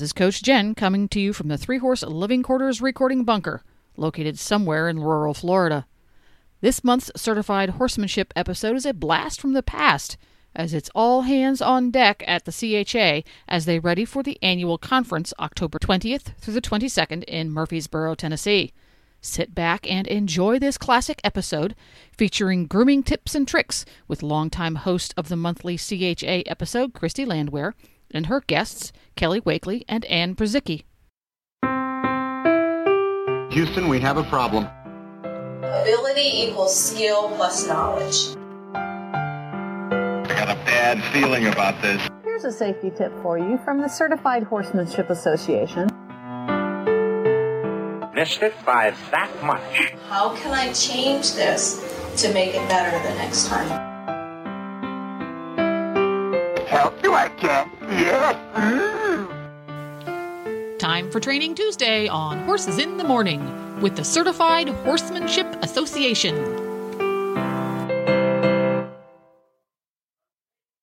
This is Coach Jenn coming to you from the Three Horse Living Quarters Recording Bunker, located somewhere in rural Florida. This month's Certified Horsemanship episode is a blast from the past, as it's all hands on deck at the CHA as they ready for the annual conference October 20th through the 22nd in Murfreesboro, Tennessee. Sit back and enjoy this classic episode featuring grooming tips and tricks with longtime host of the monthly CHA episode, Christy Landwehr, and her guests, Keli Wakeley and Anne Brzezicki. Houston, we have a problem. Ability equals skill plus knowledge. I got a bad feeling about this. Here's a safety tip for you from the Certified Horsemanship Association. Missed it by that much. How can I change this to make it better the next time? Help you, I can. Yes. Mm. Time for Training Tuesday on Horses in the Morning with the Certified Horsemanship Association.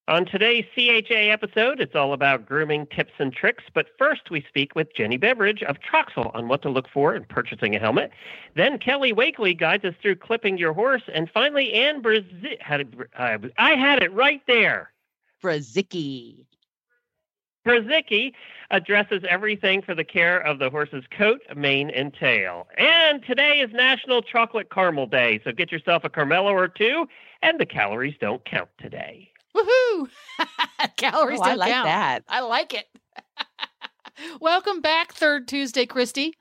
On today's CHA episode, it's all about grooming tips and tricks. But first, we speak with Jenny Beverage of Troxel on what to look for in purchasing a helmet. Then Keli Wakeley guides us through clipping your horse. And finally, Anne Brzezicki, had I, I had it right there. Brzezicki. Brzezicki addresses everything for the care of the horse's coat, mane, and tail. And today is National Chocolate Caramel Day, so get yourself a Caramello or two, and the calories don't count today. Woohoo! Calories Oh, I don't like count. that. I like it. Welcome back, third Tuesday, Christy.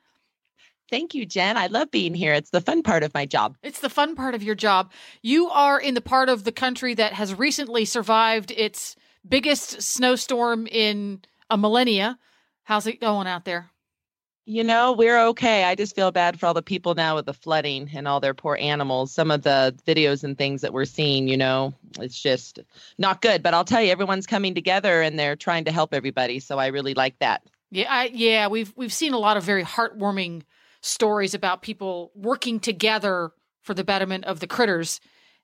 Thank you, Jen. I love being here. It's the fun part of my job. It's the fun part of your job. You are in the part of the country that has recently survived its biggest snowstorm in a millennia. How's it going out there? You know, we're okay. I just feel bad for all the people now with the flooding and all their poor animals. Some of the videos and things that we're seeing, you know, it's just not good. But I'll tell you, everyone's coming together and they're trying to help everybody. So I really like that. Yeah, I, yeah, we've we've seen a lot of very heartwarming stories about people working together for the betterment of the critters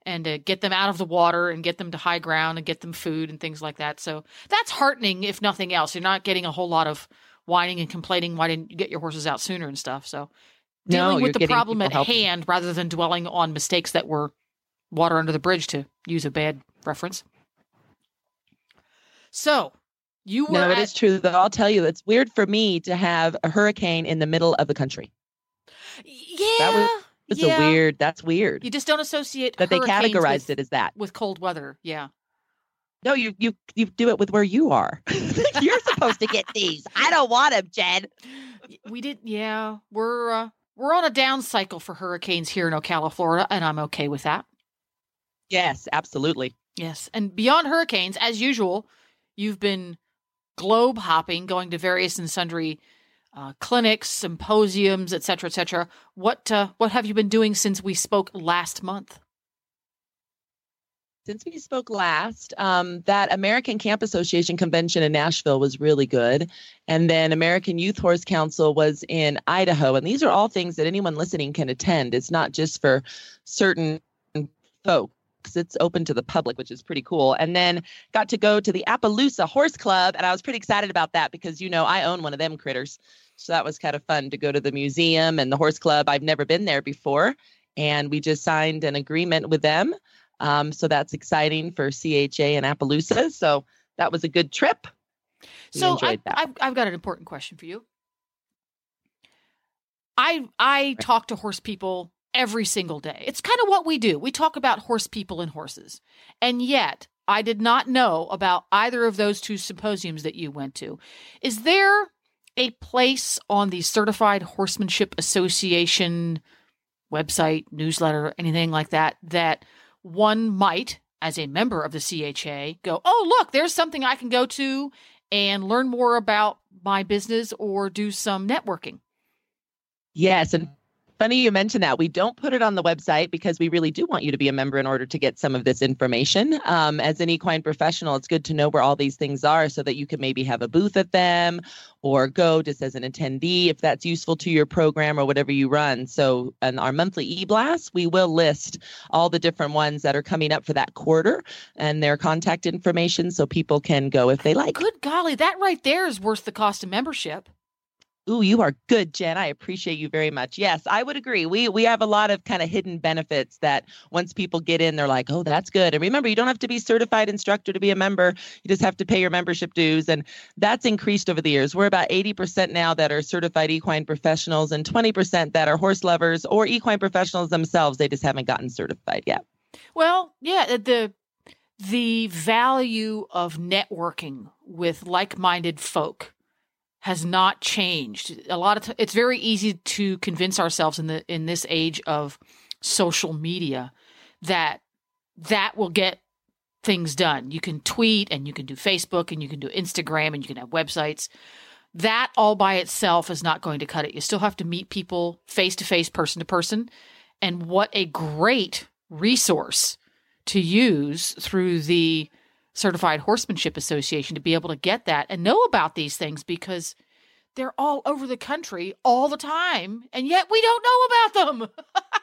and to get them out of the water and get them to high ground and get them food and things like that. So that's heartening, if nothing else. You're not getting a whole lot of whining and complaining. Why didn't you get your horses out sooner and stuff? So dealing you're with the problem at helping. hand rather than dwelling on mistakes that were water under the bridge, to use a bad reference. So you were No, it at- is true. Though I'll tell you, it's weird for me to have a hurricane in the middle of the country. Yeah. That was It's yeah. a weird. That's weird. You just don't associate That they categorized with, it as that. with cold weather. Yeah. No, you you you do it with where you are. You're supposed to get these. I don't want them, Jen. We didn't. Yeah, we're uh, we're on a down cycle for hurricanes here in Ocala, Florida, and I'm okay with that. Yes, absolutely. Yes, and beyond hurricanes, as usual, you've been globe hopping, going to various and sundry uh, clinics, symposiums, et cetera, What uh, what have you been doing since we spoke last month? Since we spoke last, um, that American Camp Association convention in Nashville was really good. And then American Youth Horse Council was in Idaho. And these are all things that anyone listening can attend. It's not just for certain folks. It's open to the public, which is pretty cool. And then got to go to the Appaloosa Horse Club, and I was pretty excited about that because you know I own one of them critters, so that was kind of fun to go to the museum and the horse club. I've never been there before, and we just signed an agreement with them um, so that's exciting for CHA and Appaloosa. So that was a good trip. We so I, I've, I've got an important question for you. I I talk to horse people every single day. It's kind of what we do. We talk about horse people and horses. And yet, I did not know about either of those two symposiums that you went to. Is there a place on the Certified Horsemanship Association website, newsletter, anything like that that one might as a member of the CHA go, "Oh, look, there's something I can go to and learn more about my business or do some networking. Yes. And funny you mentioned that. We don't put it on the website because we really do want you to be a member in order to get some of this information. Um, as an equine professional, it's good to know where all these things are so that you can maybe have a booth at them or go just as an attendee if that's useful to your program or whatever you run. So, in our monthly e blast, we will list all the different ones that are coming up for that quarter and their contact information so people can go if they like. Good golly, that right there is worth the cost of membership. Ooh, you are good, Jen. I appreciate you very much. Yes, I would agree. We we have a lot of kind of hidden benefits that once people get in, they're like, oh, that's good. And remember, you don't have to be certified instructor to be a member. You just have to pay your membership dues, and that's increased over the years. We're about eighty percent now that are certified equine professionals, and twenty percent that are horse lovers or equine professionals themselves. They just haven't gotten certified yet. Well, yeah, the the value of networking with like-minded folk has not changed. A lot of t- it's very easy to convince ourselves in the in this age of social media that that will get things done. You can tweet and you can do Facebook and you can do Instagram and you can have websites. That all by itself is not going to cut it. You still have to meet people face to face, person to person. And what a great resource to use through the Certified Horsemanship Association to be able to get that and know about these things because they're all over the country all the time, and yet we don't know about them.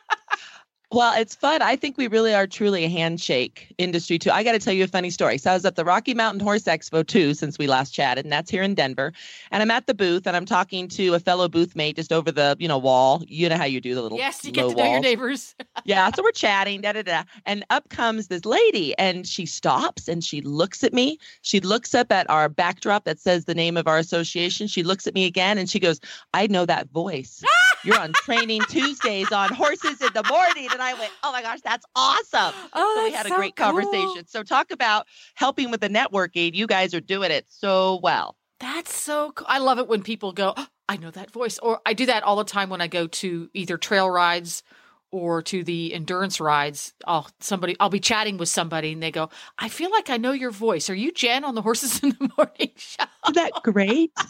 Well, it's fun. I think we really are truly a handshake industry too. I got to tell you a funny story. So I was at the Rocky Mountain Horse Expo too since we last chatted, and that's here in Denver. And I'm at the booth and I'm talking to a fellow booth mate just over the, you know, wall. You know how you do the little Yes, you get to know your neighbors. yeah, so we're chatting, da da da. And up comes this lady and she stops and she looks at me. She looks up at our backdrop that says the name of our association. She looks at me again and she goes, "I know that voice." You're on training Tuesdays on horses in the morning. And I went, oh my gosh, that's awesome. Oh, so we had a so great cool. conversation. So talk about helping with the networking. You guys are doing it so well. That's so cool. I love it when people go, oh, I know that voice. Or I do that all the time when I go to either trail rides or to the endurance rides. I'll somebody I'll be chatting with somebody and they go, I feel like I know your voice. Are you Jen on the horses in the morning show? Isn't that great?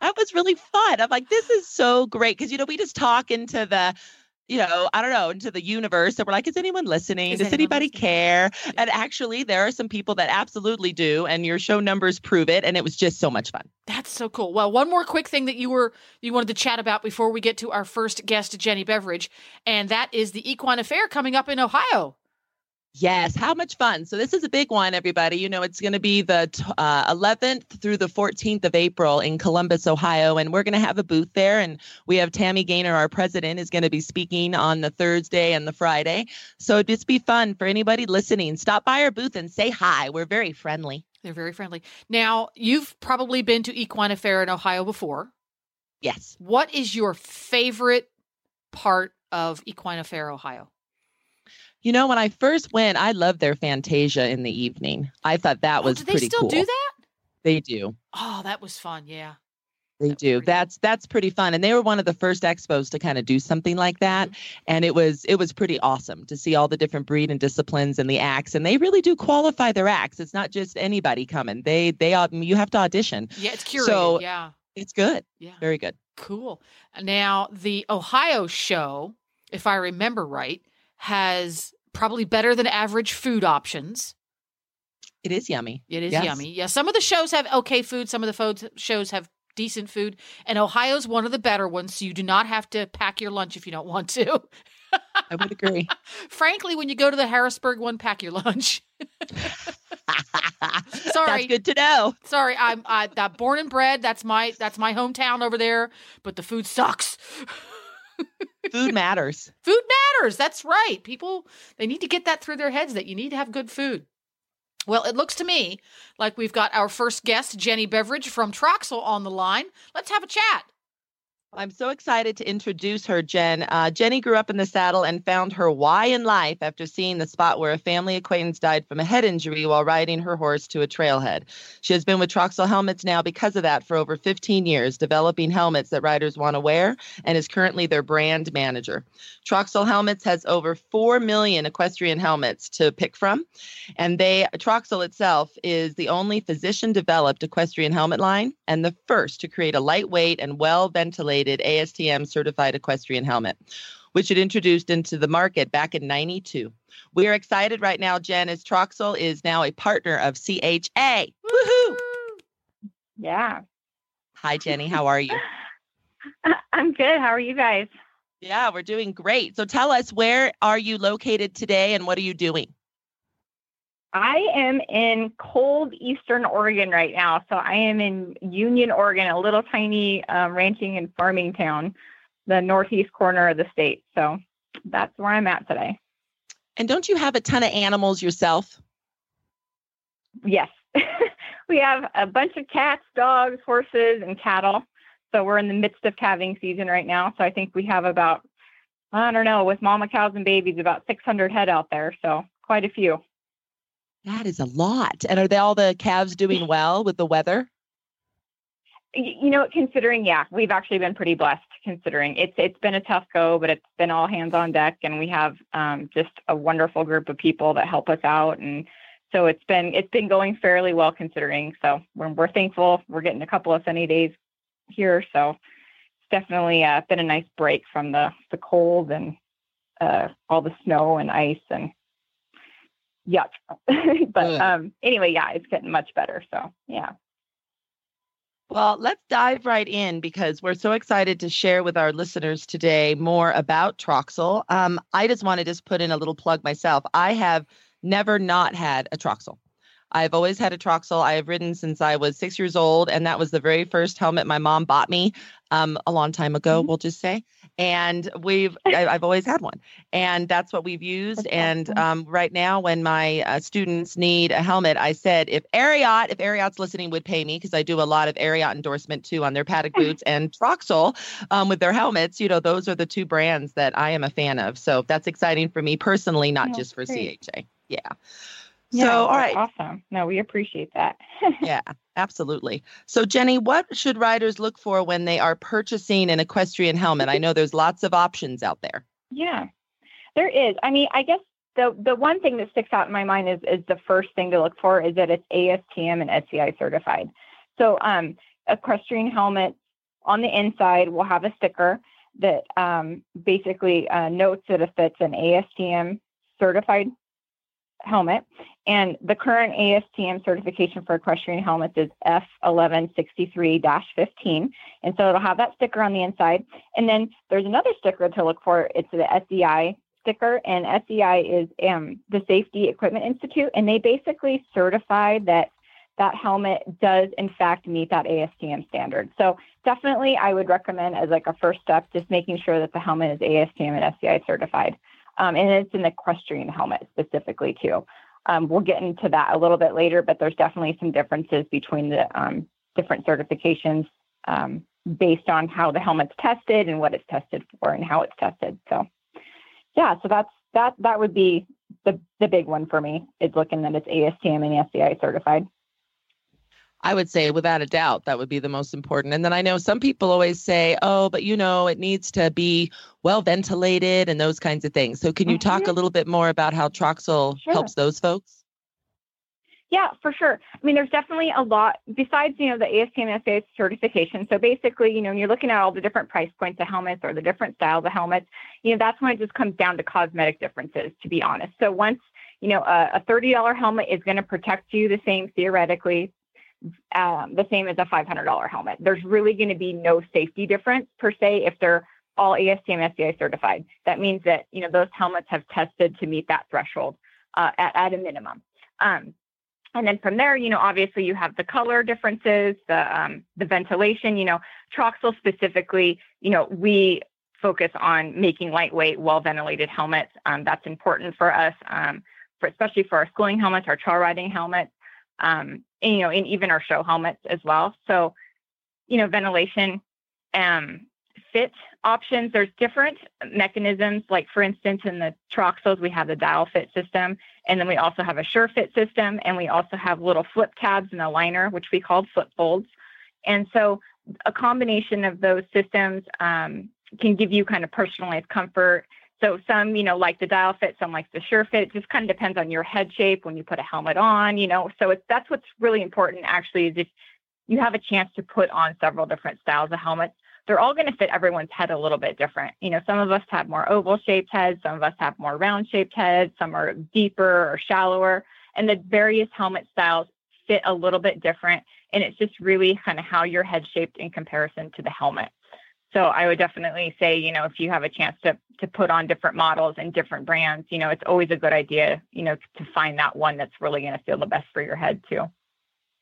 that was really fun. I'm like, this is so great. Cause you know, we just talk into the you know, I don't know, into the universe. And we're like, is anyone listening? Is Does anyone anybody listening? care? And actually, there are some people that absolutely do, and your show numbers prove it. And it was just so much fun. That's so cool. Well, one more quick thing that you were you wanted to chat about before we get to our first guest, Jenny Beverage, and that is the Equine Affaire coming up in Ohio. Yes, how much fun. So, this is a big one, everybody. You know, it's going to be the uh, 11th through the 14th of April in Columbus, Ohio. And we're going to have a booth there. And we have Tammy Gaynor, our president, is going to be speaking on the Thursday and the Friday. So, it'd just be fun for anybody listening. Stop by our booth and say hi. We're very friendly. They're very friendly. Now, you've probably been to Equine Affaire in Ohio before. Yes. What is your favorite part of Equine Affaire Ohio? You know, when I first went, I loved their Fantasia in the evening. I thought that was oh, do they pretty still cool. do that? They do. Oh, that was fun. Yeah. They That's do. pretty- That's that's pretty fun. And they were one of the first expos to kind of do something like that. Mm-hmm. And it was it was pretty awesome to see all the different breed and disciplines and the acts. And they really do qualify their acts. It's not just anybody coming. They they you have to audition. Yeah, it's curated. So- yeah. It's good. Yeah. Very good. Cool. Now, the Ohio show, if I remember right, has probably better than average food options. It is yummy. It is Yes. yummy. Yeah, some of the shows have okay food, some of the shows have decent food, and Ohio's one of the better ones, so you do not have to pack your lunch if you don't want to. I would agree. Frankly, when you go to the Harrisburg one, pack your lunch. Sorry, that's good to know. Sorry, I'm I, that born and bred. That's my that's my hometown over there, but the food sucks. Food matters. Food matters. That's right. People they need to get that through their heads that you need to have good food. Well, it looks to me like we've got our first guest, Jenny Beverage from Troxel, on the line. Let's have a chat. I'm so excited to introduce her, Jen. Uh, Jenny grew up in the saddle and found her why in life after seeing the spot where a family acquaintance died from a head injury while riding her horse to a trailhead. She has been with Troxel Helmets now because of that for over 15 years, developing helmets that riders want to wear, and is currently their brand manager. Troxel Helmets has over 4 million equestrian helmets to pick from, and they Troxel itself is the only physician developed equestrian helmet line and the first to create a lightweight and well ventilated ASTM certified equestrian helmet, which it introduced into the market back in 92. We are excited right now, Jen, as Troxel is now a partner of CHA. Woohoo! Yeah. Hi, Jenny. How are you? I'm good. How are you guys? Yeah, we're doing great. So tell us, where are you located today and what are you doing? I am in cold Eastern Oregon right now. So I am in Union, Oregon, a little tiny um, ranching and farming town, the northeast corner of the state. So that's where I'm at today. And don't you have a ton of animals yourself? Yes. we have a bunch of cats, dogs, horses, and cattle. So we're in the midst of calving season right now. So I think we have about, I don't know, with mama cows and babies, about 600 head out there. So quite a few. That is a lot. And are they all the calves doing well with the weather? You know, considering, yeah, we've actually been pretty blessed considering it's it's been a tough go, but it's been all hands on deck, and we have um, just a wonderful group of people that help us out, and so it's been it's been going fairly well considering. So we're we're thankful. We're getting a couple of sunny days here, so it's definitely uh, been a nice break from the the cold and uh, all the snow and ice and yuck. but um, anyway, yeah, it's getting much better. So yeah. Well, let's dive right in because we're so excited to share with our listeners today more about Troxel. Um, I just want to just put in a little plug myself. I have never not had a Troxel. I've always had a Troxel. I have ridden since I was six years old, and that was the very first helmet my mom bought me um, a long time ago, mm-hmm. we'll just say. And we've, I, have always had one, and that's what we've used. That's and awesome. um, right now, when my uh, students need a helmet, I said if Ariat, if Ariat's listening, would pay me because I do a lot of Ariat endorsement too on their paddock boots and Troxel um, with their helmets. You know, those are the two brands that I am a fan of. So that's exciting for me personally, not just for great. CHA. Yeah. Yeah, so, all right. Awesome. No, we appreciate that. yeah, absolutely. So, Jenny, what should riders look for when they are purchasing an equestrian helmet? I know there's lots of options out there. Yeah, there is. I mean, I guess the the one thing that sticks out in my mind is is the first thing to look for is that it's ASTM and SEI certified. So, um, equestrian helmets on the inside will have a sticker that um, basically uh, notes that if it's an ASTM certified helmet. And the current ASTM certification for equestrian helmets is F1163-15. And so it'll have that sticker on the inside. And then there's another sticker to look for. It's the SEI sticker, and SEI is um, the Safety Equipment Institute, and they basically certify that that helmet does in fact meet that ASTM standard. So definitely I would recommend as like a first step, just making sure that the helmet is ASTM and SEI certified. Um, and it's an equestrian helmet specifically too. Um, we'll get into that a little bit later, but there's definitely some differences between the um, different certifications um, based on how the helmet's tested and what it's tested for and how it's tested. So, yeah, so that's that. That would be the the big one for me is looking that it's ASTM and SEI certified. I would say without a doubt that would be the most important. And then I know some people always say, "Oh, but you know, it needs to be well ventilated and those kinds of things." So can you mm-hmm. talk a little bit more about how Troxel sure. helps those folks? Yeah, for sure. I mean, there's definitely a lot besides, you know, the ASTM certification. So basically, you know, when you're looking at all the different price points of helmets or the different styles of helmets, you know, that's when it just comes down to cosmetic differences, to be honest. So once, you know, a, a $30 helmet is going to protect you the same theoretically um, the same as a $500 helmet. There's really going to be no safety difference per se if they're all ASTM SEI certified. That means that you know those helmets have tested to meet that threshold uh, at, at a minimum. Um, and then from there, you know, obviously you have the color differences, the um, the ventilation. You know, Troxel specifically, you know, we focus on making lightweight, well ventilated helmets. Um, that's important for us, um, for especially for our schooling helmets, our trail riding helmets um, and, you know, and even our show helmets as well. So, you know, ventilation, um, fit options, there's different mechanisms. Like for instance, in the Troxels, we have the dial fit system, and then we also have a sure fit system, and we also have little flip tabs in the liner, which we call flip folds. And so a combination of those systems um, can give you kind of personalized comfort. So some, you know, like the dial fit, some like the sure fit. It just kind of depends on your head shape when you put a helmet on, you know. So it's that's what's really important actually is if you have a chance to put on several different styles of helmets, they're all going to fit everyone's head a little bit different. You know, some of us have more oval shaped heads, some of us have more round shaped heads, some are deeper or shallower, and the various helmet styles fit a little bit different. And it's just really kind of how your head shaped in comparison to the helmet. So I would definitely say, you know, if you have a chance to to put on different models and different brands, you know, it's always a good idea, you know, to find that one that's really going to feel the best for your head too.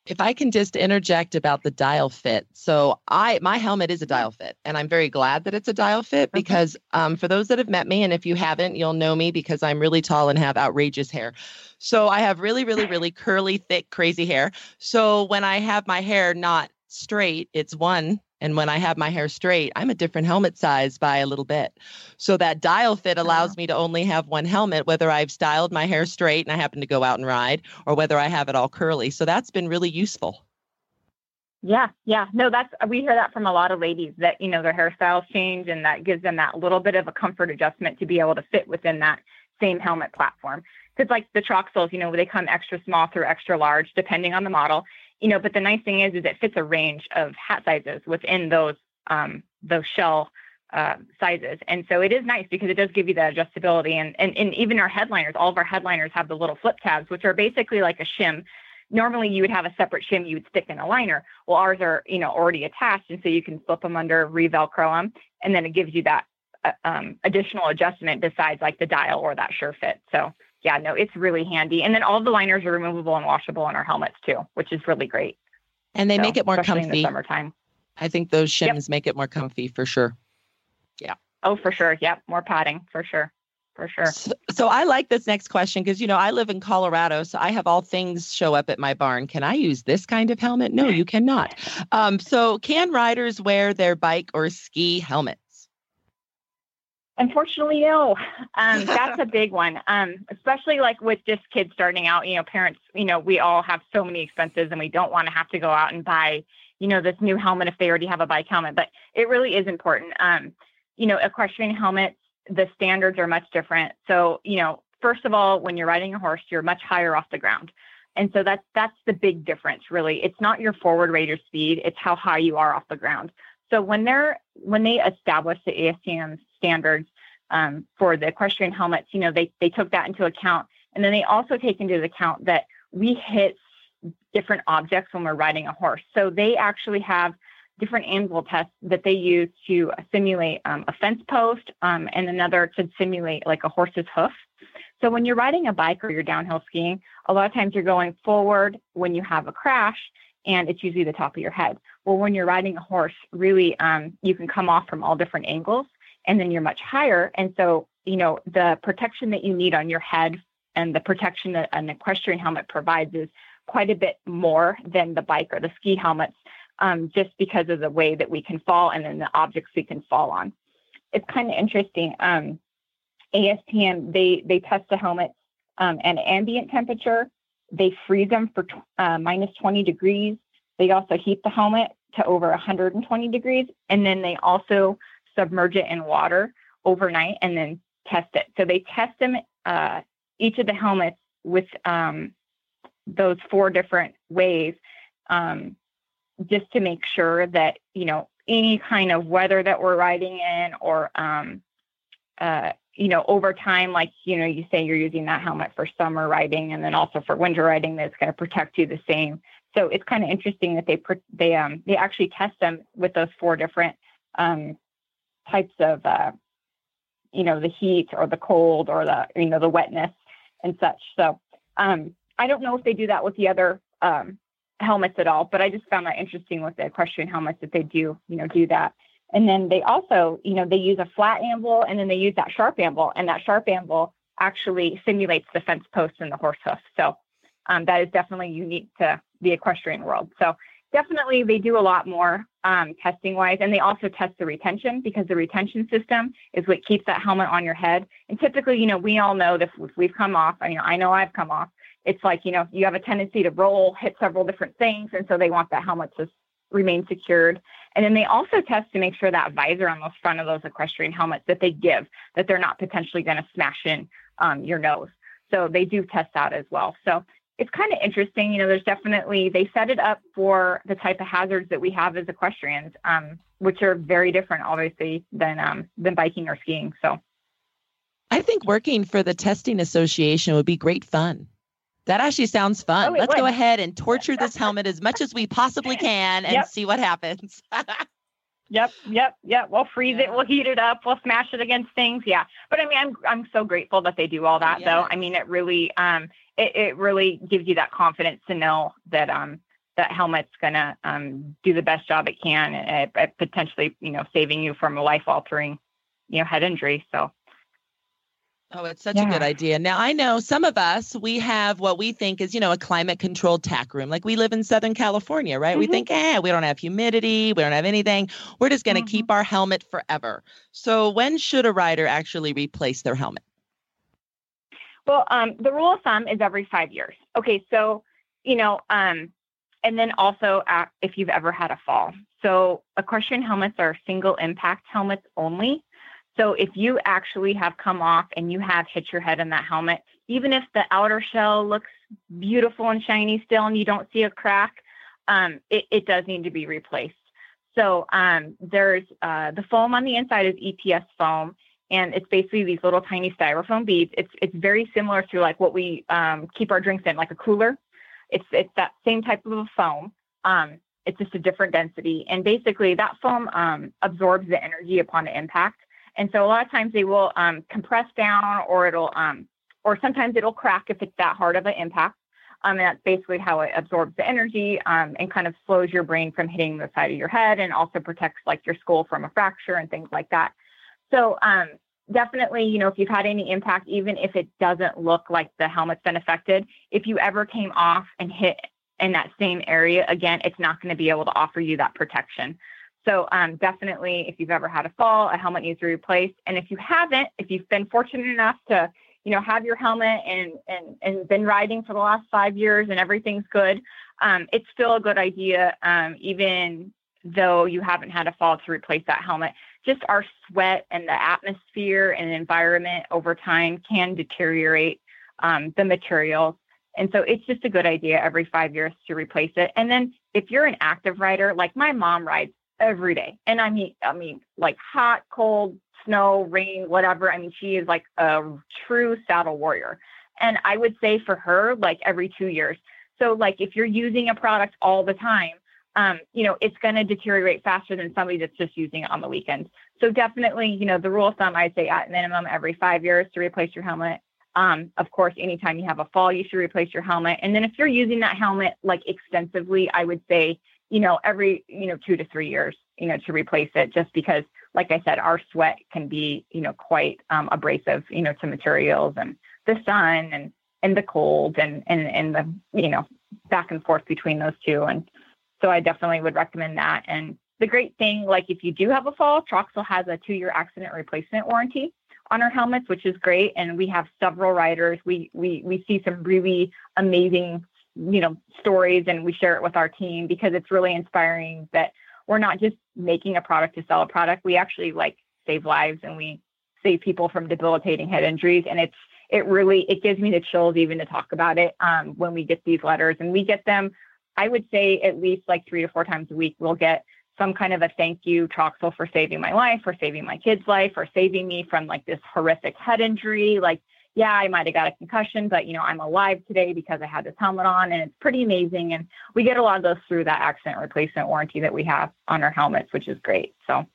If I can just interject about the dial fit. So I my helmet is a dial fit and I'm very glad that it's a dial fit because um, for those that have met me and if you haven't, you'll know me because I'm really tall and have outrageous hair. So I have really really really curly thick crazy hair. So when I have my hair not straight, it's one and when I have my hair straight, I'm a different helmet size by a little bit. So that dial fit allows ah. me to only have one helmet, whether I've styled my hair straight and I happen to go out and ride, or whether I have it all curly. So that's been really useful. Yeah, yeah. No, that's we hear that from a lot of ladies that, you know, their hairstyles change and that gives them that little bit of a comfort adjustment to be able to fit within that same helmet platform. Because like the Troxels, you know, they come extra small through extra large depending on the model you know, but the nice thing is, is it fits a range of hat sizes within those um, those shell uh, sizes, and so it is nice because it does give you that adjustability. And, and and even our headliners, all of our headliners have the little flip tabs, which are basically like a shim. Normally, you would have a separate shim you would stick in a liner. Well, ours are you know already attached, and so you can flip them under, re-velcro them, and then it gives you that uh, um, additional adjustment besides like the dial or that sure fit. So yeah, no, it's really handy. And then all the liners are removable and washable in our helmets too, which is really great. And they So, make it more comfy. in the summertime. I think those shims make it more comfy for sure. Yeah. Oh, for sure. Yep, more padding for sure, for sure. So, so I like this next question because you know I live in Colorado, so I have all things show up at my barn. Can I use this kind of helmet? No, you cannot. Um, so can riders wear their bike or ski helmets? Unfortunately, no. Um, that's a big one. Um, especially like with just kids starting out. You know, parents. You know, we all have so many expenses, and we don't want to have to go out and buy, you know, this new helmet if they already have a bike helmet. But it really is important. Um, you know, equestrian helmets. The standards are much different. So, you know, first of all, when you're riding a horse, you're much higher off the ground. And so that's that's the big difference, really. It's not your forward rate or speed; it's how high you are off the ground. So when they're when they established the ASTM standards um, for the equestrian helmets, you know, they they took that into account, and then they also take into account that we hit different objects when we're riding a horse. So they actually have different anvil tests that they use to simulate um, a fence post um, and another to simulate like a horse's hoof. So when you're riding a bike or you're downhill skiing, a lot of times you're going forward when you have a crash, and it's usually the top of your head. Well, when you're riding a horse, really, um, you can come off from all different angles, and then you're much higher. And so, you know, the protection that you need on your head and the protection that an equestrian helmet provides is quite a bit more than the bike or the ski helmets, um, just because of the way that we can fall and then the objects we can fall on. It's kind of interesting. Um, ASTM they they test the helmets um, at ambient temperature. They freeze them for uh, minus 20 degrees. They also heat the helmet to over 120 degrees, and then they also submerge it in water overnight and then test it. So they test them uh, each of the helmets with um, those four different ways, um, just to make sure that you know any kind of weather that we're riding in or um, uh, you know, over time, like, you know, you say you're using that helmet for summer riding and then also for winter riding, that's going to protect you the same. So it's kind of interesting that they, they, um, they actually test them with those four different, um, types of, uh, you know, the heat or the cold or the, you know, the wetness and such. So, um, I don't know if they do that with the other, um, helmets at all, but I just found that interesting with the equestrian helmets that they do, you know, do that. And then they also, you know, they use a flat anvil and then they use that sharp anvil, and that sharp anvil actually simulates the fence post and the horse hoof. So um, that is definitely unique to the equestrian world. So definitely they do a lot more um, testing wise, and they also test the retention because the retention system is what keeps that helmet on your head. And typically, you know, we all know that if we've come off. I mean, I know I've come off. It's like you know you have a tendency to roll, hit several different things, and so they want that helmet to remain secured. And then they also test to make sure that visor on the front of those equestrian helmets that they give that they're not potentially going to smash in um, your nose. So they do test that as well. So it's kind of interesting. You know, there's definitely they set it up for the type of hazards that we have as equestrians, um, which are very different, obviously, than um, than biking or skiing. So, I think working for the testing association would be great fun. That actually sounds fun. Oh, Let's would. go ahead and torture this helmet as much as we possibly can and Yep. see what happens. Yep, yep, yep. We'll freeze it, we'll heat it up, we'll smash it against things. Yeah. But I mean, I'm I'm so grateful that they do all that though. I mean, it really um it, it really gives you that confidence to know that um that helmet's gonna um do the best job it can at, at potentially, you know, saving you from a life altering, you know, head injury. So Oh, it's such a good idea. Now, I know some of us, we have what we think is, you know, a climate controlled tack room. Like we live in Southern California, right? We Mhm. think, eh, we don't have humidity, we don't have anything. We're just going to Mhm. keep our helmet forever. So, when should a rider actually replace their helmet? Well, um, the rule of thumb is every five years. Okay, so you know, um, and then also uh, if you've ever had a fall. So equestrian helmets are single impact helmets only. So if you actually have come off and you have hit your head in that helmet, even if the outer shell looks beautiful and shiny still, and you don't see a crack, um, it, it does need to be replaced. So um, there's uh, the foam on the inside is EPS foam, and it's basically these little tiny styrofoam beads. It's it's very similar to like what we um, keep our drinks in, like a cooler. It's it's that same type of a foam. Um, it's just a different density, and basically that foam um, absorbs the energy upon the impact. And so a lot of times they will um, compress down, or it'll um, or sometimes it'll crack if it's that hard of an impact. Um, and that's basically how it absorbs the energy um, and kind of slows your brain from hitting the side of your head, and also protects like your skull from a fracture and things like that. So um, definitely, you know, if you've had any impact, even if it doesn't look like the helmet's been affected, if you ever came off and hit in that same area again, it's not going to be able to offer you that protection. So um, definitely, if you've ever had a fall, a helmet needs to be replaced. And if you haven't, if you've been fortunate enough to, you know, have your helmet and and and been riding for the last five years and everything's good, um, it's still a good idea, um, even though you haven't had a fall to replace that helmet. Just our sweat and the atmosphere and environment over time can deteriorate um, the materials. And so it's just a good idea every five years to replace it. And then if you're an active rider, like my mom rides every day, and I mean, I mean, like hot, cold, snow, rain, whatever. I mean, she is like a true saddle warrior. And I would say for her, like every two years. So like if you're using a product all the time, um, you know, it's going to deteriorate faster than somebody that's just using it on the weekends. So definitely, you know, the rule of thumb, I'd say at minimum every five years to replace your helmet. Um, of course, anytime you have a fall, you should replace your helmet. And then if you're using that helmet like extensively, I would say, you know, every, you know, two to three years, you know, to replace it just because, like I said, our sweat can be, you know, quite um, abrasive, you know, to materials and the sun and, and the cold and, and, and the, you know, back and forth between those two. And so I definitely would recommend that. And the great thing, like if you do have a fall, Troxel has a two-year accident replacement warranty on our helmets, which is great. And we have several riders. We we we see some really amazing, you know, stories, and we share it with our team because it's really inspiring that we're not just making a product to sell a product. We actually like save lives and we save people from debilitating head injuries. And it's it really it gives me the chills even to talk about it um, when we get these letters, and we get them. I would say at least like three to four times a week. We'll get some kind of a thank you, Troxel, for saving my life, or saving my kid's life, or saving me from like this horrific head injury. Like, yeah, I might have got a concussion, but you know, I'm alive today because I had this helmet on, and it's pretty amazing. And we get a lot of those through that accident replacement warranty that we have on our helmets, which is great. So.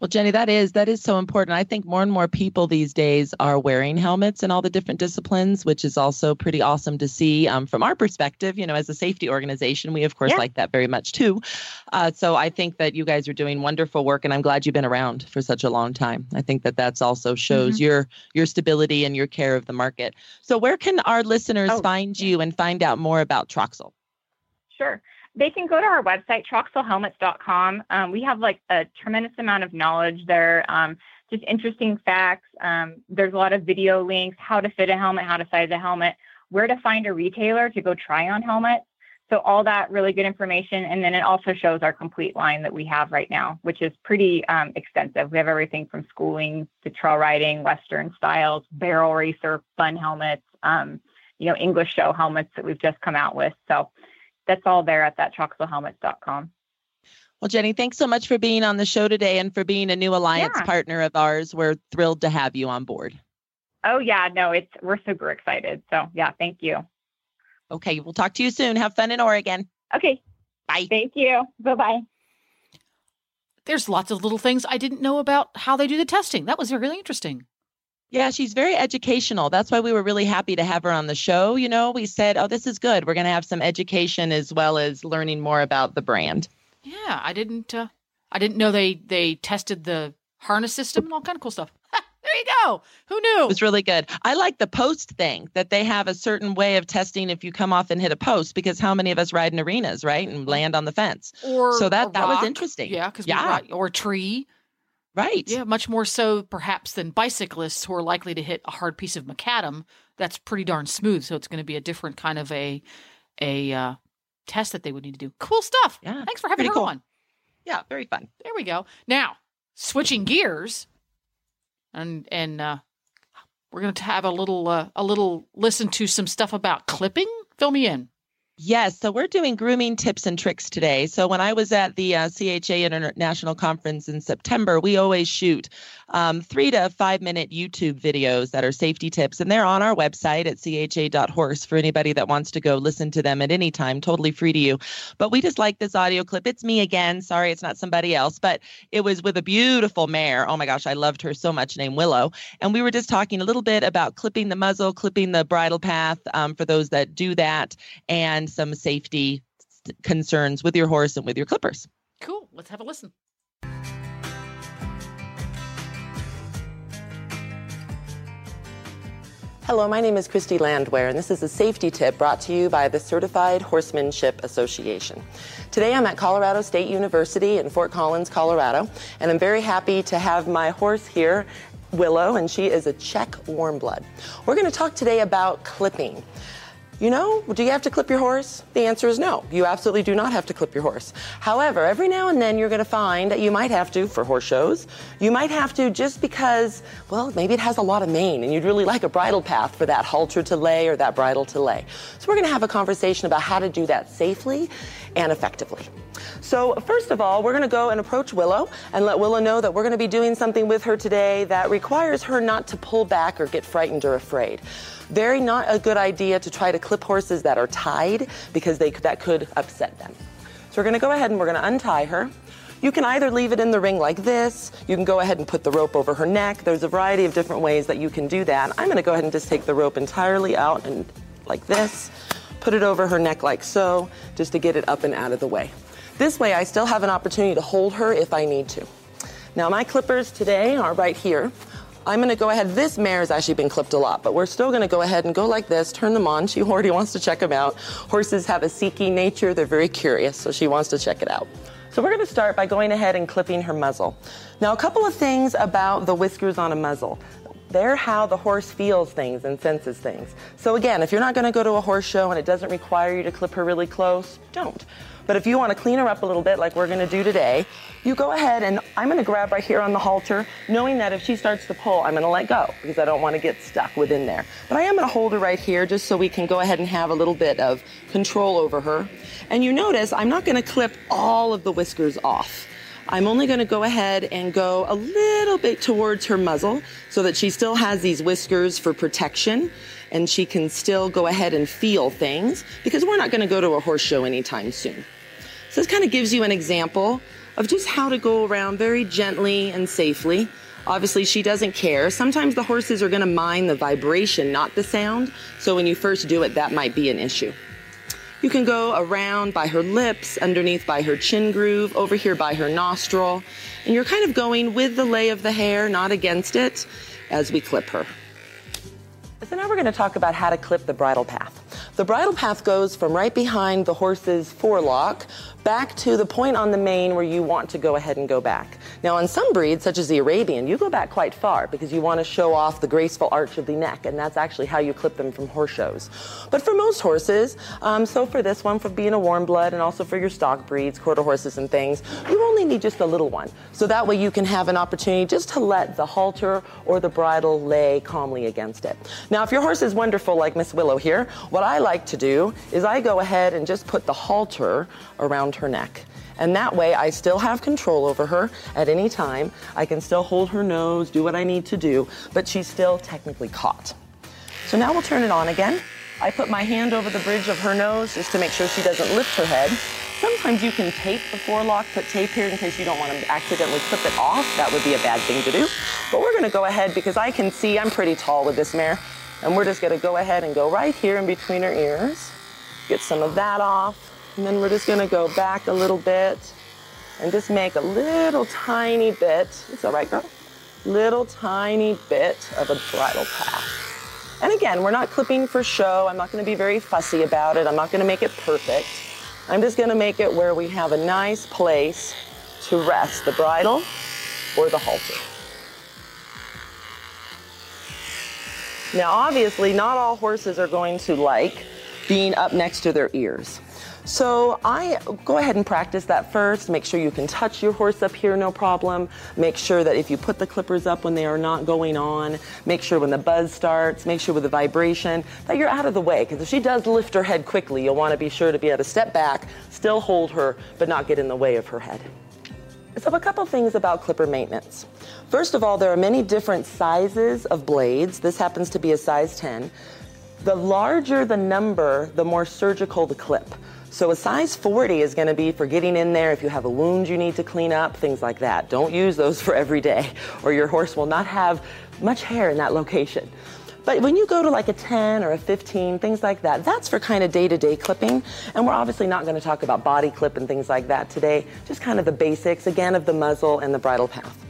Well, Jenny, that is that is so important. I think more and more people these days are wearing helmets in all the different disciplines, which is also pretty awesome to see um, from our perspective. You know, as a safety organization, we of course Yeah. like that very much too. Uh, so I think that you guys are doing wonderful work, and I'm glad you've been around for such a long time. I think that that's also shows your your stability and your care of the market. So where can our listeners Oh, find you and find out more about Troxel? Sure. They can go to our website, troxelhelmets.com. Um, we have like a tremendous amount of knowledge there, um, just interesting facts. Um, there's a lot of video links, how to fit a helmet, how to size a helmet, where to find a retailer to go try on helmets. So all that really good information. And then it also shows our complete line that we have right now, which is pretty um, extensive. We have everything from schooling to trail riding, Western styles, barrel racer, fun helmets, um, you know, English show helmets that we've just come out with. So that's all there at that troxelhelmets.com. Well, Jenny, thanks so much for being on the show today and for being a new alliance Yeah. partner of ours. We're thrilled to have you on board. Oh yeah, no, it's we're super excited. So yeah, thank you. Okay, we'll talk to you soon. Have fun in Oregon. Okay. Bye. Thank you. Bye bye. There's lots of little things I didn't know about how they do the testing. That was really interesting. Yeah, she's very educational. That's why we were really happy to have her on the show. You know, we said, oh, this is good. We're going to have some education as well as learning more about the brand. Yeah, I didn't. Uh, I didn't know they they tested the harness system and all kind of cool stuff. there you go. Who knew? It was really good. I like the post thing that they have a certain way of testing if you come off and hit a post because how many of us ride in arenas, right, and land on the fence? or so that that was interesting. Yeah, because Yeah. or a tree. Right. Yeah, much more so perhaps than bicyclists who are likely to hit a hard piece of macadam that's pretty darn smooth. So it's going to be a different kind of a a uh, test that they would need to do. Cool stuff. Yeah, Thanks for having her cool. on. Yeah, very fun. There we go. Now switching gears, and and uh, we're going to have a little uh, a little listen to some stuff about clipping. Fill me in. Yes, so we're doing grooming tips and tricks today. So when I was at the uh, CHA International Conference in September, we always shoot um, three to five minute YouTube videos that are safety tips, and they're on our website at cha.horse for anybody that wants to go listen to them at any time, totally free to you. But we just like this audio clip. It's me again. Sorry, it's not somebody else, but it was with a beautiful mare. Oh my gosh, I loved her so much, named Willow. And we were just talking a little bit about clipping the muzzle, clipping the bridle path um, for those that do that, and some safety concerns with your horse and with your clippers. Cool. Let's have a listen. Hello, my name is Christy Landwehr, and this is a safety tip brought to you by the Certified Horsemanship Association. Today I'm at Colorado State University in Fort Collins, Colorado, and I'm very happy to have my horse here, Willow, and she is a Czech warm blood. We're going to talk today about clipping. You know, do you have to clip your horse? The answer is no. You absolutely do not have to clip your horse. However, every now and then you're going to find that you might have to for horse shows. You might have to just because, well, maybe it has a lot of mane and you'd really like a bridle path for that halter to lay or that bridle to lay. So we're going to have a conversation about how to do that safely and effectively. So, first of all, we're going to go and approach Willow and let Willow know that we're going to be doing something with her today that requires her not to pull back or get frightened or afraid. Very not a good idea to try to clip horses that are tied because they, that could upset them. So, we're going to go ahead and we're going to untie her. You can either leave it in the ring like this, you can go ahead and put the rope over her neck. There's a variety of different ways that you can do that. I'm going to go ahead and just take the rope entirely out and like this, put it over her neck like so, just to get it up and out of the way. This way, I still have an opportunity to hold her if I need to. Now, my clippers today are right here. I'm to go ahead. This mare has actually been clipped a lot, but we're still to go ahead and go like this, turn them on. She already wants to check them out. Horses have a seeking nature, they're very curious, so she wants to check it out. So we're to start by going ahead and clipping her muzzle. Now, a couple of things about the whiskers on a muzzle. They're how the horse feels things and senses things. So again, if you're not to go to a horse show and it doesn't require you to clip her really close, don't. But if you want to clean her up a little bit like we're going to do today, you go ahead and I'm going to grab right here on the halter, knowing that if she starts to pull, I'm going to let go because I don't want to get stuck within there. But I am going to hold her right here just so we can go ahead and have a little bit of control over her. And you notice I'm not going to clip all of the whiskers off. I'm only going to go ahead and go a little bit towards her muzzle so that she still has these whiskers for protection and she can still go ahead and feel things because we're not going to go to a horse show anytime soon. So this kind of gives you an example of just how to go around very gently and safely. Obviously, she doesn't care. Sometimes the horses are going to mind the vibration, not the sound. So when you first do it, that might be an issue. You can go around by her lips, underneath by her chin groove, over here by her nostril. And you're kind of going with the lay of the hair, not against it, as we clip her. So now we're going to talk about how to clip the bridle path. The bridle path goes from right behind the horse's forelock back to the point on the mane where you want to go ahead and go back. Now, on some breeds, such as the Arabian, you go back quite far because you want to show off the graceful arch of the neck, and that's actually how you clip them from horse shows. But for most horses, um, so for this one, for being a warm blood, and also for your stock breeds, quarter horses and things, you only need just a little one. So that way you can have an opportunity just to let the halter or the bridle lay calmly against it. Now, if your horse is wonderful like Miss Willow here, what I like to do is I go ahead and just put the halter around her neck. And that way, I still have control over her at any time. I can still hold her nose, do what I need to do, but she's still technically caught. So now we'll turn it on again. I put my hand over the bridge of her nose just to make sure she doesn't lift her head. Sometimes you can tape the forelock, put tape here in case you don't want to accidentally clip it off. That would be a bad thing to do. But we're going to go ahead because I can see I'm pretty tall with this mare. And we're just to go ahead and go right here in between her ears. Get some of that off. And then we're just gonna go back a little bit and just make a little tiny bit, it's all right, girl, little tiny bit of a bridle path. And again, we're not clipping for show. I'm not gonna be very fussy about it. I'm not gonna make it perfect. I'm just gonna make it where we have a nice place to rest the bridle or the halter. Now, obviously, not all horses are going to like being up next to their ears. So I go ahead and practice that first. Make sure you can touch your horse up here, no problem. Make sure that if you put the clippers up when they are not going on, make sure when the buzz starts, make sure with the vibration that you're out of the way. Because if she does lift her head quickly, you'll want to be sure to be able to step back, still hold her, but not get in the way of her head. So, a couple things about clipper maintenance. First of all, there are many different sizes of blades. This happens to be a size 10. The larger the number, the more surgical the clip. So a size 40 is going to be for getting in there if you have a wound you need to clean up, things like that. Don't use those for every day, or your horse will not have much hair in that location. But when you go to like a 10 or a 15, things like that, that's for kind of day to day clipping. And we're obviously not going to talk about body clip and things like that today, just kind of the basics, again, of the muzzle and the bridle path.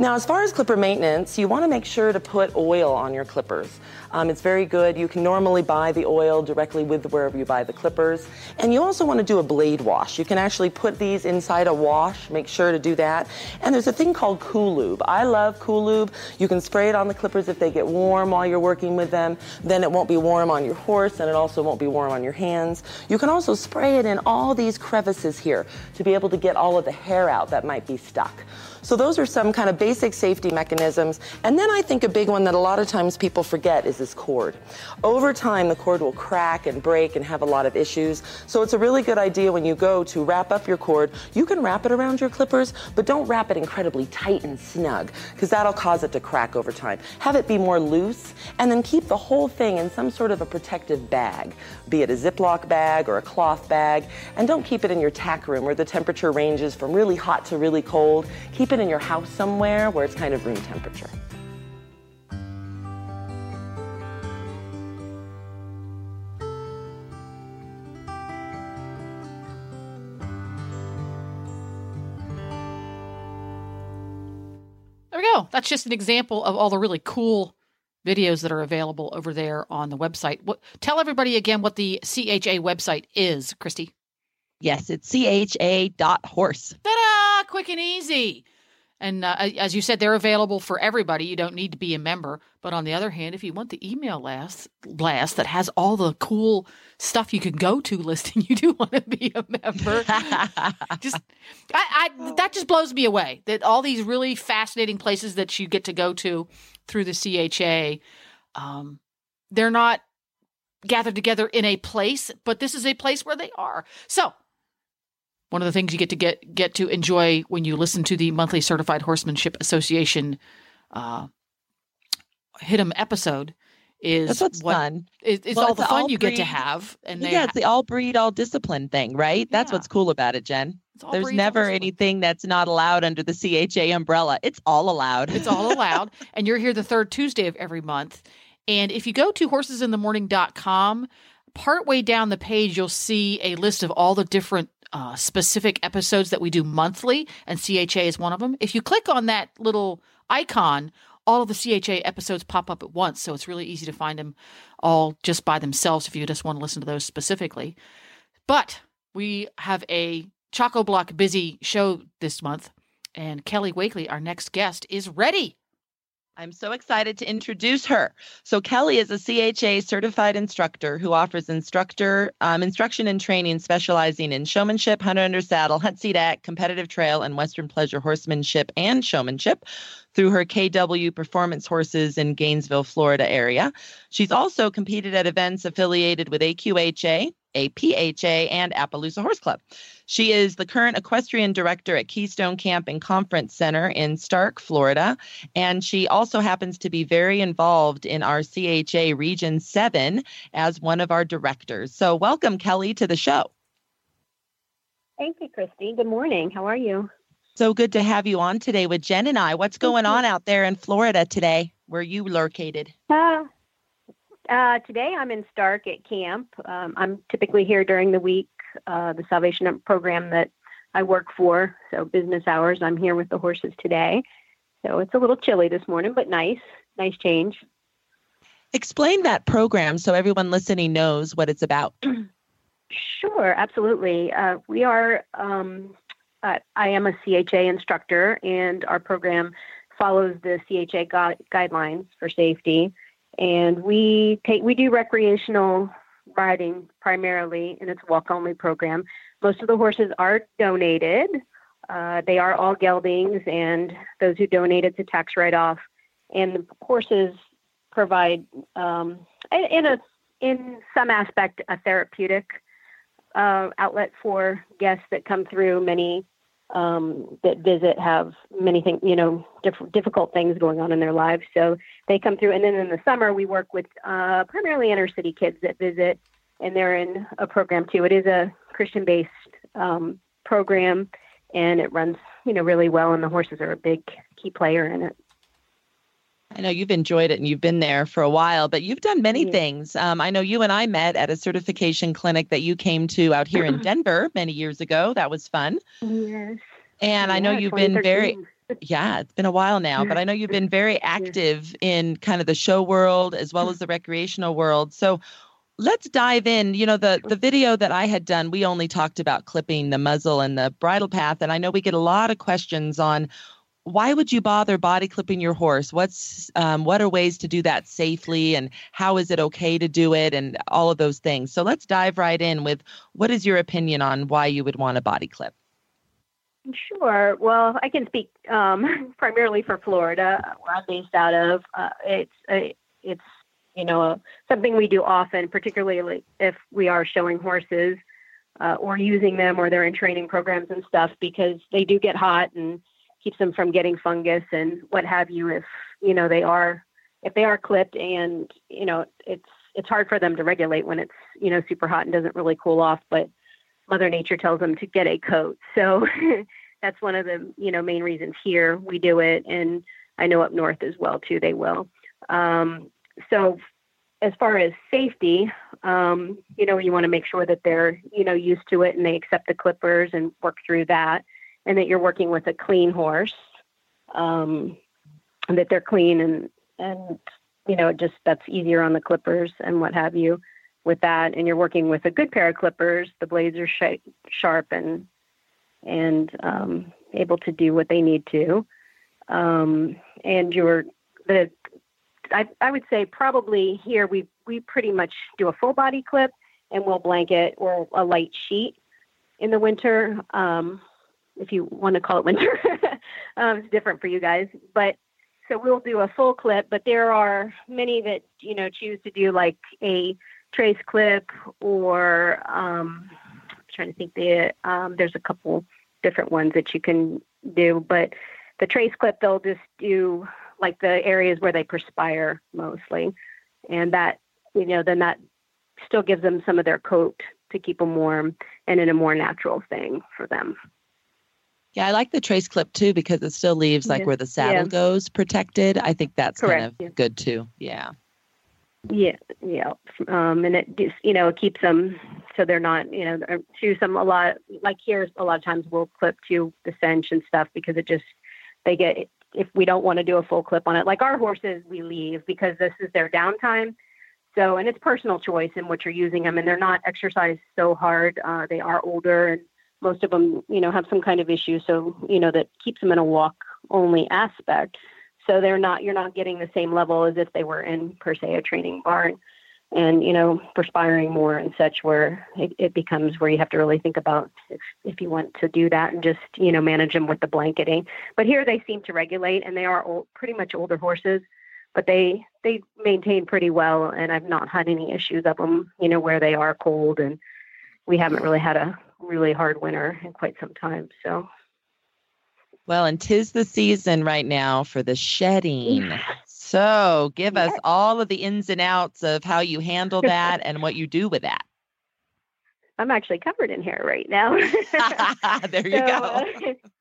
Now, as far as clipper maintenance, you want to make sure to put oil on your clippers. Um, it's very good. You can normally buy the oil directly with wherever you buy the clippers. And you also want to do a blade wash. You can actually put these inside a wash. Make sure to do that. And there's a thing called Cool Lube. I love Cool Lube. You can spray it on the clippers if they get warm while you're working with them. Then it won't be warm on your horse and it also won't be warm on your hands. You can also spray it in all these crevices here to be able to get all of the hair out that might be stuck. So those are some kind of basic safety mechanisms. And then I think a big one that a lot of times people forget is this cord. Over time, the cord will crack and break and have a lot of issues. So it's a really good idea when you go to wrap up your cord, you can wrap it around your clippers, but don't wrap it incredibly tight and snug because that'll cause it to crack over time. Have it be more loose and then keep the whole thing in some sort of a protective bag, be it a Ziploc bag or a cloth bag. And don't keep it in your tack room where the temperature ranges from really hot to really cold. Keep it in your house somewhere where it's kind of room temperature. There we go. That's just an example of all the really cool videos that are available over there on the website. What, tell everybody again what the CHA website is, Christy. Yes, it's cha.horse. Ta-da! Quick and easy. And uh, as you said, they're available for everybody. You don't need to be a member. But on the other hand, if you want the email blast, blast that has all the cool stuff you can go to listing, you do want to be a member. just, I, I, that just blows me away. That all these really fascinating places that you get to go to through the CHA, um, they're not gathered together in a place, but this is a place where they are. So one of the things you get to get get to enjoy when you listen to the monthly Certified Horsemanship Association uh, hit 'em episode is That's what's what, fun. Is, is Well, all it's the fun all you get to have, and they yeah, it's the all breed, all discipline thing, right? That's Yeah. what's cool about it, Jen. There's breed, never anything that's not allowed under the CHA umbrella. It's all allowed. It's all allowed. and you're here the third Tuesday of every month. And if you go to horsesinthemorning.com, partway down the page, you'll see a list of all the different uh, specific episodes that we do monthly, and CHA is one of them. If you click on that little icon, all of the CHA episodes pop up at once, so it's really easy to find them all just by themselves if you just want to listen to those specifically. But we have a Choco Block busy show this month, and Keli Wakeley, our next guest, is ready. I'm so excited to introduce her. So Keli is a CHA certified instructor who offers instructor um, instruction and training specializing in showmanship, hunter under saddle, hunt seat act, competitive trail, and Western pleasure horsemanship and showmanship through her KW Performance Horses in Gainesville, Florida area. She's also competed at events affiliated with AQHA, APHA, and Appaloosa Horse Club. She is the current equestrian director at Keystone Camp and Conference Center in Starke, Florida. And she also happens to be very involved in our CHA Region 7 as one of our directors. So, welcome, Keli, to the show. Thank you, Christy. Good morning. How are you? So good to have you on today with Jen and I. What's going on out there in Florida today? Where you located? Uh, uh, today I'm in Starke at camp. Um, I'm typically here during the week, uh, the Salvation program that I work for. So business hours, I'm here with the horses today. So it's a little chilly this morning, but nice, nice change. Explain that program so everyone listening knows what it's about. sure, absolutely. Uh, we are, um, uh, I am a CHA instructor, and our program follows the CHA gu- guidelines for safety and we take we do recreational riding primarily, and it's walk only program. Most of the horses are donated. Uh, they are all geldings, and those who donate it's a tax write off. And the horses provide, um, in a in some aspect, a therapeutic uh, outlet for guests that come through. Many um, that visit have many things, you know, diff- difficult things going on in their lives. So they come through. And then in the summer, we work with uh, primarily inner city kids that visit, and they're in a program too. It is a Christian based um, program, and it runs, you know, really well. And the horses are a big key player in it. I know you've enjoyed it and you've been there for a while, but you've done many things. Um, I know you and I met at a certification clinic that you came to out here in Denver many years ago. That was fun. Yes. And yeah, I know you've been very, yeah, it's been a while now, but I know you've been very active in kind of the show world as well as the recreational world. So let's dive in. You know, the the video that I had done, we only talked about clipping the muzzle and the bridle path, and I know we get a lot of questions on why would you bother body clipping your horse? What's um, what are ways to do that safely, and how is it okay to do it, and all of those things. So let's dive right in with what is your opinion on why you would want a body clip? Sure. Well, I can speak um, primarily for Florida, where I'm based out of. Uh, it's a, it's you know something we do often, particularly if we are showing horses uh, or using them, or they're in training programs and stuff, because they do get hot and keeps them from getting fungus and what have you if you know they are if they are clipped and you know it's it's hard for them to regulate when it's you know super hot and doesn't really cool off but mother nature tells them to get a coat. So that's one of the you know main reasons here we do it and i know up north as well too they will. Um, so as far as safety um, you know you want to make sure that they're you know used to it and they accept the clippers and work through that and that you're working with a clean horse, um, and that they're clean and and you know just that's easier on the clippers and what have you with that. And you're working with a good pair of clippers. The blades are sh- sharp and and um, able to do what they need to. Um, and you're the I, I would say probably here we we pretty much do a full body clip and we'll blanket or a light sheet in the winter. Um, if you want to call it winter. um, it's different for you guys, but so we'll do a full clip. But there are many that you know choose to do like a trace clip or um, I'm trying to think. The um, there's a couple different ones that you can do, but the trace clip they'll just do like the areas where they perspire mostly, and that you know then that still gives them some of their coat to keep them warm and in a more natural thing for them. Yeah, I like the trace clip too because it still leaves like Yeah. where the saddle Yeah. goes protected. I think that's Correct, kind of yeah. good too. Yeah. Yeah, yeah, um, and it just you know it keeps them so they're not you know to some a lot like here a lot of times we'll clip to the cinch and stuff because it just they get if we don't want to do a full clip on it. Like our horses, we leave because this is their downtime. So, and it's personal choice in what you're using them, and they're not exercised so hard. Uh, they are older, and most of them, you know, have some kind of issue. So, you know, that keeps them in a walk only aspect. So they're not, you're not getting the same level as if they were in per se a training barn and you know perspiring more and such where it, it, becomes where you have to really think about if, if you want to do that and just you know manage them with the blanketing but here they seem to regulate and they are old, pretty much older horses but they they maintain pretty well and i've not had any issues of them you know where they are cold and we haven't really had a really hard winter in quite some time so well, and tis the season right now for the shedding. So give yes. us all of the ins and outs of how you handle that and what you do with that. I'm actually covered in hair right now. there you so, go. Uh,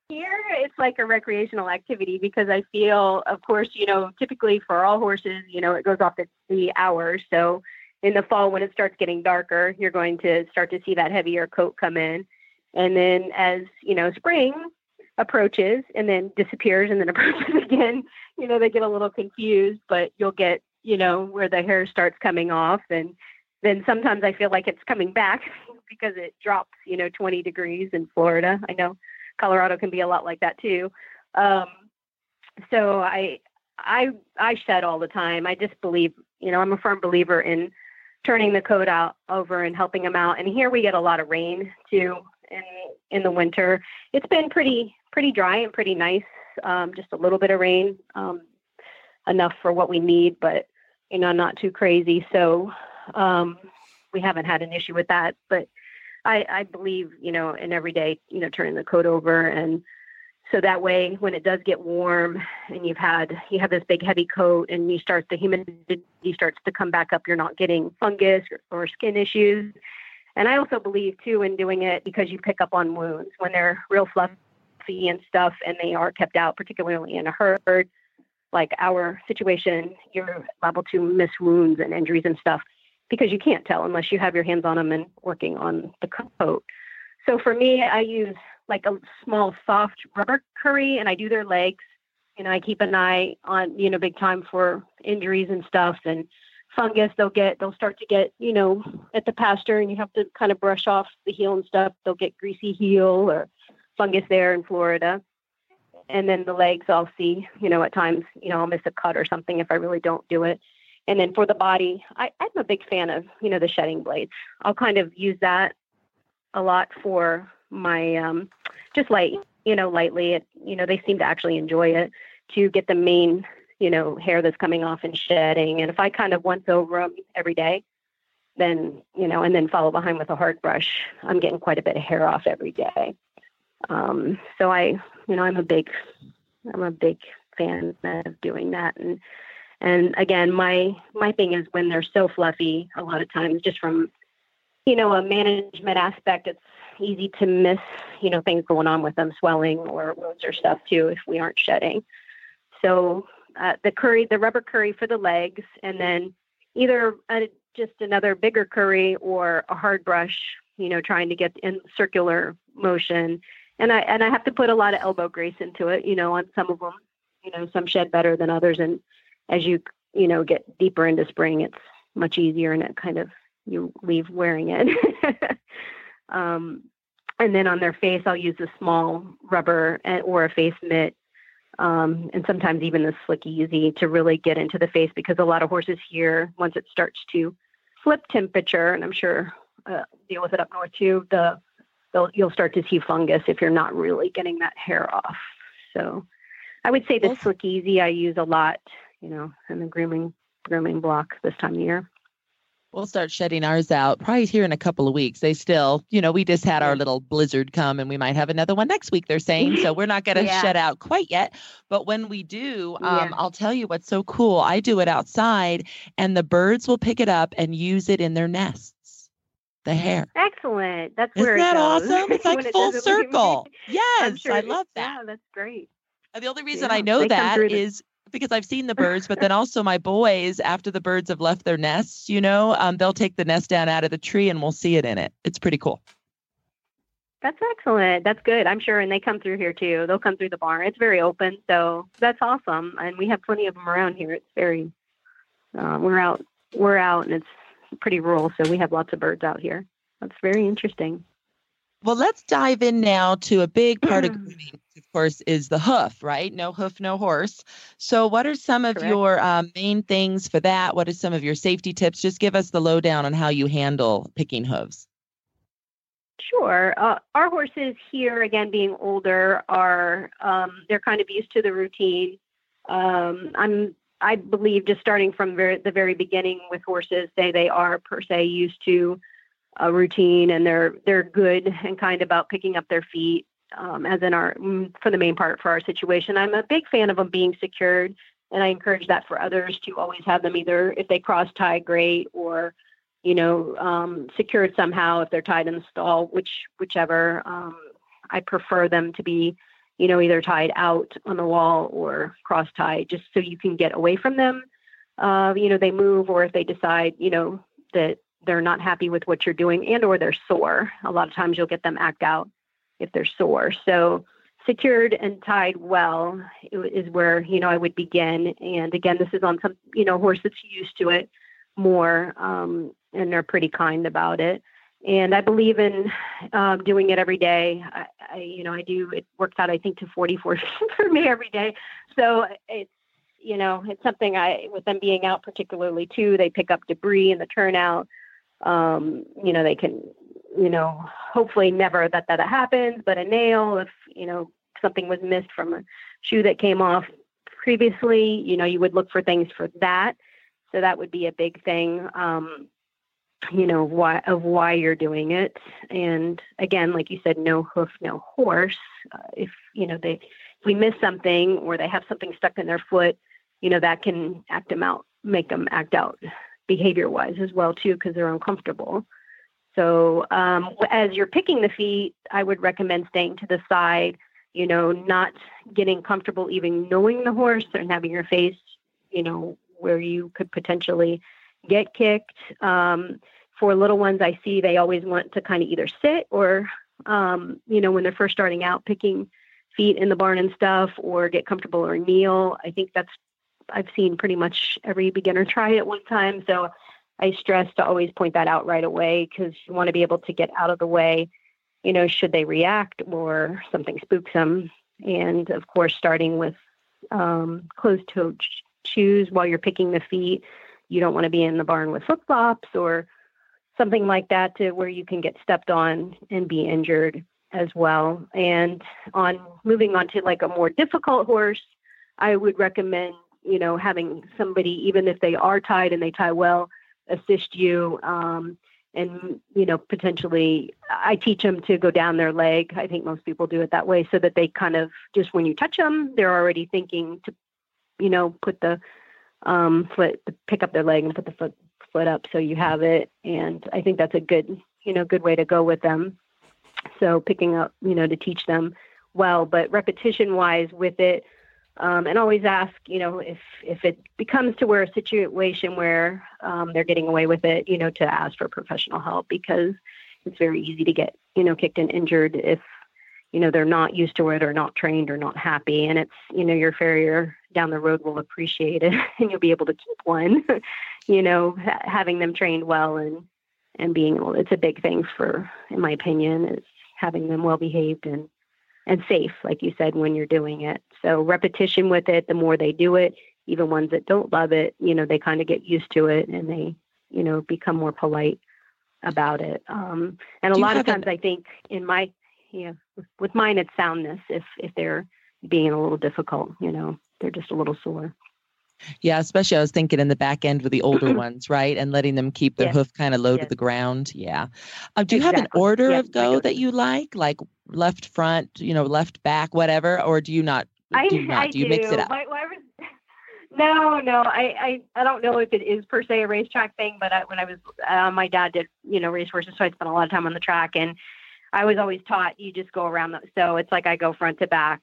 here it's like a recreational activity because I feel, of course, you know, typically for all horses, you know, it goes off at the hours. So in the fall, when it starts getting darker, you're going to start to see that heavier coat come in. And then as, you know, spring approaches and then disappears and then approaches again, you know, they get a little confused, but you'll get, you know, where the hair starts coming off. And then sometimes I feel like it's coming back because it drops, you know, 20 degrees in Florida. I know Colorado can be a lot like that too. Um, so I, I, I shed all the time. I just believe, you know, I'm a firm believer in turning the code out over and helping them out. And here we get a lot of rain too in in the winter. It's been pretty pretty dry and pretty nice. Um, just a little bit of rain, um, enough for what we need, but you know, not too crazy. So um, we haven't had an issue with that. But I, I believe, you know, in every day, you know, turning the code over and so that way when it does get warm and you've had you have this big heavy coat and you start the humidity starts to come back up you're not getting fungus or, or skin issues and i also believe too in doing it because you pick up on wounds when they're real fluffy and stuff and they are kept out, particularly in a herd, like our situation, you're liable to miss wounds and injuries and stuff because you can't tell unless you have your hands on them and working on the coat. So for me, I use like a small soft rubber curry and I do their legs. You know, I keep an eye on, you know, big time for injuries and stuff and fungus they'll get they'll start to get, you know, at the pasture and you have to kind of brush off the heel and stuff. They'll get greasy heel or fungus there in Florida. And then the legs, I'll see, you know, at times, you know, I'll miss a cut or something if I really don't do it. And then for the body, I, I'm a big fan of, you know, the shedding blades. I'll kind of use that a lot for my, um, just light, you know, lightly. It, you know, they seem to actually enjoy it to get the main, you know, hair that's coming off and shedding. And if I kind of once over them every day, then, you know, and then follow behind with a hard brush, I'm getting quite a bit of hair off every day. Um, so I, you know, I'm a big, I'm a big fan of doing that. And, and again, my, my thing is when they're so fluffy, a lot of times just from, you know, a management aspect, it's easy to miss, you know, things going on with them, swelling or wounds or stuff too, if we aren't shedding. So uh, the curry, the rubber curry for the legs, and then either a, just another bigger curry or a hard brush, you know, trying to get in circular motion and I and I have to put a lot of elbow grease into it. You know, on some of them, you know, some shed better than others, and as you you know get deeper into spring, it's much easier, and it kind of you leave wearing it. um, and then on their face, I'll use a small rubber or a face mitt, um, and sometimes even the slick easy to really get into the face because a lot of horses here, once it starts to flip temperature, and I'm sure uh, deal with it up north too, the you'll start to see fungus if you're not really getting that hair off. So I would say the Slick Easy I use a lot, you know, in the grooming grooming block this time of year. We'll start shedding ours out probably here in a couple of weeks. They still, you know, we just had our little blizzard come and we might have another one next week, they're saying. So we're not going to yeah. shed out quite yet. But when we do, um, yeah. I'll tell you what's so cool. I do it outside and the birds will pick it up and use it in their nests the hair. Excellent. That's Isn't where that awesome? It's like full it circle. yes, sure I love that. Yeah, that's great. And the only reason yeah, I know that is because I've seen the birds, but then also my boys, after the birds have left their nests, you know, um, they'll take the nest down out of the tree and we'll see it in it. It's pretty cool. That's excellent. That's good. I'm sure, and they come through here too. They'll come through the barn. It's very open, so that's awesome. And we have plenty of them around here. It's very. Uh, we're out. We're out, and it's pretty rural, so we have lots of birds out here. That's very interesting. Well, let's dive in now to a big part of grooming, of course, is the hoof, right? No hoof, no horse. So, what are some of Correct. your um, main things for that? What are some of your safety tips? Just give us the lowdown on how you handle picking hooves. Sure. Uh, our horses here, again, being older, are um, they're kind of used to the routine. Um, I'm, I believe, just starting from very, the very beginning with horses, they they are per se used to a routine, and they're they're good and kind about picking up their feet. Um, as in our mm, for the main part for our situation, I'm a big fan of them being secured, and I encourage that for others to always have them either if they cross tie, great, or you know, um, secured somehow if they're tied in the stall, which whichever. Um, I prefer them to be, you know, either tied out on the wall or cross tied, just so you can get away from them. Uh, you know, they move, or if they decide, you know, that they're not happy with what you're doing, and or they're sore. A lot of times you'll get them act out if they're sore. So secured and tied well is where you know I would begin. And again, this is on some you know horse that's used to it more. Um, and they're pretty kind about it. And I believe in um, doing it every day. I, I, you know, I do. It works out, I think, to 44 for me every day. So it's, you know, it's something I, with them being out particularly too, they pick up debris in the turnout. Um, you know, they can, you know, hopefully never that that happens, but a nail, if you know something was missed from a shoe that came off previously, you know, you would look for things for that. So that would be a big thing. Um, you know why of why you're doing it and again like you said no hoof no horse uh, if you know they if we miss something or they have something stuck in their foot you know that can act them out make them act out behavior wise as well too because they're uncomfortable so um, as you're picking the feet i would recommend staying to the side you know not getting comfortable even knowing the horse and having your face you know where you could potentially get kicked. Um, for little ones, I see they always want to kind of either sit or, um, you know, when they're first starting out, picking feet in the barn and stuff, or get comfortable or kneel. I think that's I've seen pretty much every beginner try it one time. So I stress to always point that out right away because you want to be able to get out of the way. You know, should they react or something spooks them? And of course, starting with um, closed-toed shoes while you're picking the feet you don't want to be in the barn with flip flops or something like that to where you can get stepped on and be injured as well. And on moving on to like a more difficult horse, I would recommend, you know, having somebody, even if they are tied and they tie well, assist you. Um, and, you know, potentially I teach them to go down their leg. I think most people do it that way so that they kind of just when you touch them, they're already thinking to, you know, put the um, foot, pick up their leg and put the foot foot up so you have it. And I think that's a good, you know, good way to go with them. So picking up, you know, to teach them well, but repetition wise with it, um, and always ask, you know, if if it becomes to where a situation where um, they're getting away with it, you know, to ask for professional help because it's very easy to get, you know, kicked and injured if you know they're not used to it or not trained or not happy. And it's you know your farrier down the road will appreciate it and you'll be able to keep one you know ha- having them trained well and and being able it's a big thing for in my opinion is having them well behaved and and safe like you said when you're doing it. So repetition with it the more they do it even ones that don't love it you know they kind of get used to it and they you know become more polite about it. Um and a lot of times i think in my yeah with mine it's soundness if if they're being a little difficult you know they're just a little sore Yeah, especially I was thinking in the back end with the older ones, right? And letting them keep their Yes. hoof kind of low to the ground. Yeah. Uh, do you have an order Yep, of go that you like, like left front, you know, left back, whatever, or do you not? I, do you not? I do you mix it up? My- my- no, no, I, I, I don't know if it is per se a racetrack thing, but I, when I was, uh, my dad did, you know, race horses, so I spent a lot of time on the track, and I was always taught you just go around. The, so it's like I go front to back,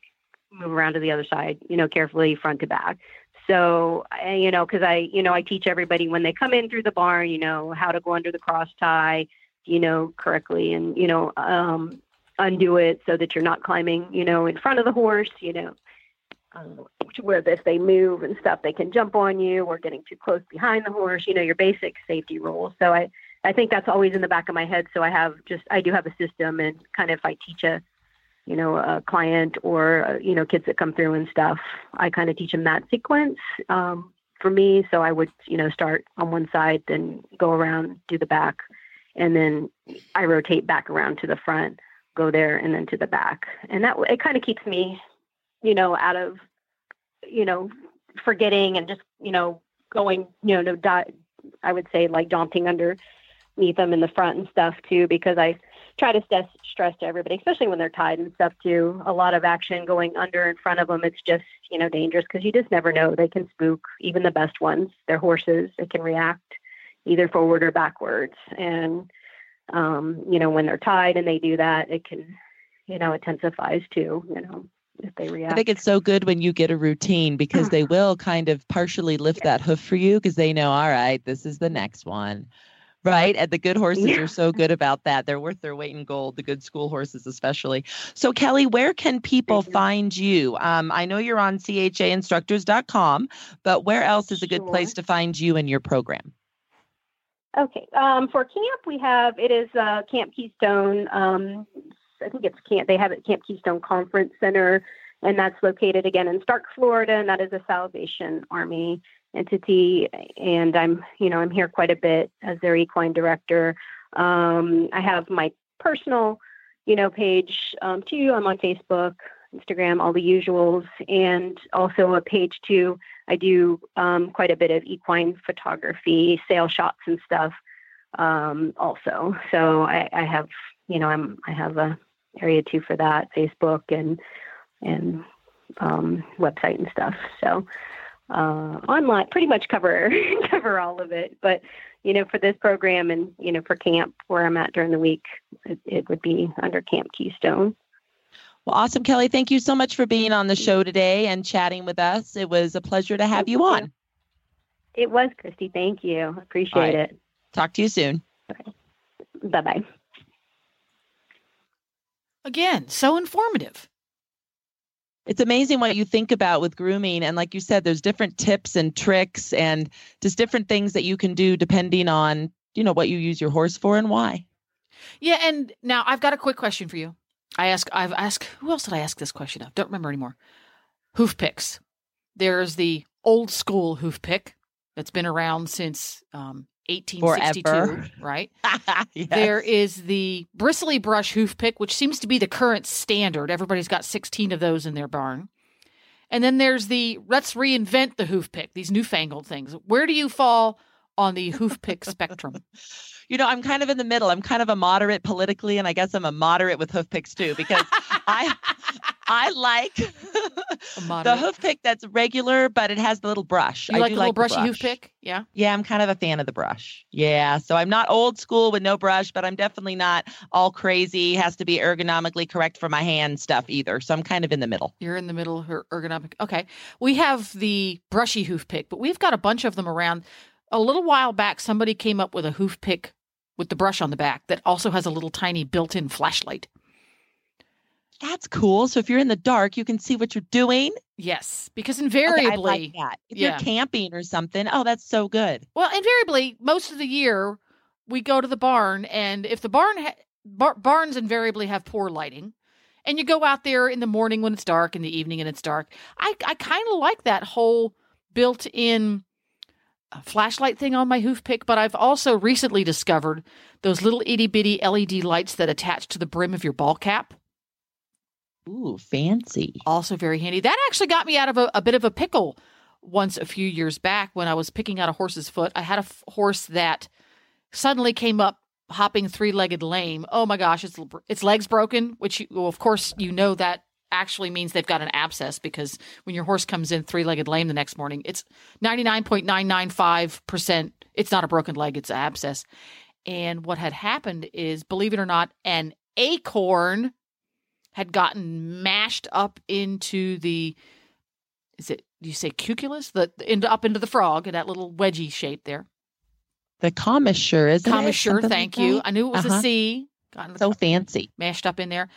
move around to the other side, you know, carefully front to back. So, you know, because I, you know, I teach everybody when they come in through the barn, you know, how to go under the cross tie, you know, correctly, and you know, um, undo it so that you're not climbing, you know, in front of the horse, you know, um, where if they move and stuff, they can jump on you or getting too close behind the horse, you know, your basic safety rules. So I, I think that's always in the back of my head. So I have just, I do have a system and kind of I teach a, you know, a client or, uh, you know, kids that come through and stuff, I kind of teach them that sequence. Um, for me, so I would, you know, start on one side, then go around, do the back, and then I rotate back around to the front, go there, and then to the back, and that it kind of keeps me, you know, out of, you know, forgetting and just, you know, going, you know, no, I would say like daunting underneath them in the front and stuff too, because I try to stress, stress to everybody, especially when they're tied and stuff too. A lot of action going under in front of them. It's just, you know, dangerous because you just never know. They can spook even the best ones. They're horses. They can react either forward or backwards. And, um, you know, when they're tied and they do that, it can, you know, intensifies too, you know, if they react. I think it's so good when you get a routine because they will kind of partially lift that hoof for you because they know, all right, this is the next one right? And the good horses yeah. are so good about that. They're worth their weight in gold, the good school horses, especially. So, Keli, where can people find you? Um, I know you're on chainstructors.com, but where else is a good sure. place to find you and your program? Okay. Um, for camp, we have it is uh, Camp Keystone. Um, I think it's camp. They have it Camp Keystone Conference Center, and that's located again in Starke, Florida, and that is a Salvation Army entity, and I'm you know I'm here quite a bit as their equine director. Um, I have my personal you know page um, too. I'm on Facebook, Instagram, all the usuals, and also a page too. I do um, quite a bit of equine photography, sale shots and stuff. Um, also, so I, I have you know I'm I have a area too for that Facebook and and um, website and stuff. So uh, online, pretty much cover cover all of it. But you know, for this program and you know for camp where I'm at during the week, it, it would be under Camp Keystone. Well, awesome, Keli. Thank you so much for being on the show today and chatting with us. It was a pleasure to have Thank you on. It was, Christy. Thank you. Appreciate right. it. Talk to you soon. Okay. Bye bye. Again, so informative it's amazing what you think about with grooming and like you said there's different tips and tricks and just different things that you can do depending on you know what you use your horse for and why. Yeah and now i've got a quick question for you. I ask i've asked who else did i ask this question of? Don't remember anymore. Hoof picks. There's the old school hoof pick that's been around since um, 1862, Forever. right? yes. There is the bristly brush hoof pick, which seems to be the current standard. Everybody's got 16 of those in their barn. And then there's the let's reinvent the hoof pick, these newfangled things. Where do you fall on the hoof pick spectrum? You know, I'm kind of in the middle. I'm kind of a moderate politically, and I guess I'm a moderate with hoof picks too, because I I like the hoof pick that's regular, but it has the little brush. You I like the little like brushy brush. hoof pick? Yeah. Yeah, I'm kind of a fan of the brush. Yeah. So I'm not old school with no brush, but I'm definitely not all crazy. Has to be ergonomically correct for my hand stuff either. So I'm kind of in the middle. You're in the middle of ergonomic. Okay. We have the brushy hoof pick, but we've got a bunch of them around. A little while back, somebody came up with a hoof pick with the brush on the back that also has a little tiny built in flashlight. That's cool. So if you're in the dark, you can see what you're doing. Yes, because invariably, okay, like that. If yeah. you're camping or something, oh, that's so good. Well, invariably, most of the year we go to the barn, and if the barn ha- bar- barns invariably have poor lighting, and you go out there in the morning when it's dark, in the evening and it's dark, I I kind of like that whole built-in uh, flashlight thing on my hoof pick. But I've also recently discovered those little itty bitty LED lights that attach to the brim of your ball cap. Ooh, fancy. Also very handy. That actually got me out of a, a bit of a pickle once a few years back when I was picking out a horse's foot. I had a f- horse that suddenly came up hopping three-legged lame. Oh my gosh, its its legs broken, which you, well, of course you know that actually means they've got an abscess because when your horse comes in three-legged lame the next morning, it's 99.995% it's not a broken leg, it's an abscess. And what had happened is, believe it or not, an acorn had gotten mashed up into the is it do you say cuculus the into up into the frog in that little wedgie shape there the commissure is commissure thank like you i knew it was uh-huh. a c gotten so fancy, mashed up in there,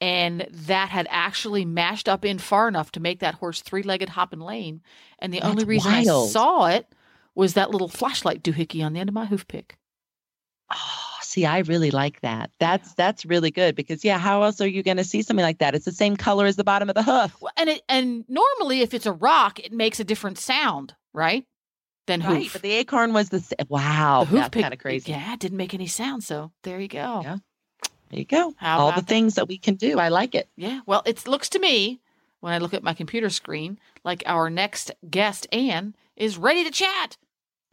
and that had actually mashed up in far enough to make that horse three-legged hop and lane. And the That's only reason wild. I saw it was that little flashlight doohickey on the end of my hoof pick. Oh, see, I really like that. That's that's really good because yeah, how else are you going to see something like that? It's the same color as the bottom of the hoof. Well, and it and normally if it's a rock, it makes a different sound, right? Than Right, hoof. but the acorn was the wow. the hoof that's kind of crazy. Yeah, it didn't make any sound. So there you go. Yeah. There you go. How All the that? things that we can do. I like it. Yeah. Well, it looks to me when I look at my computer screen like our next guest, Anne, is ready to chat.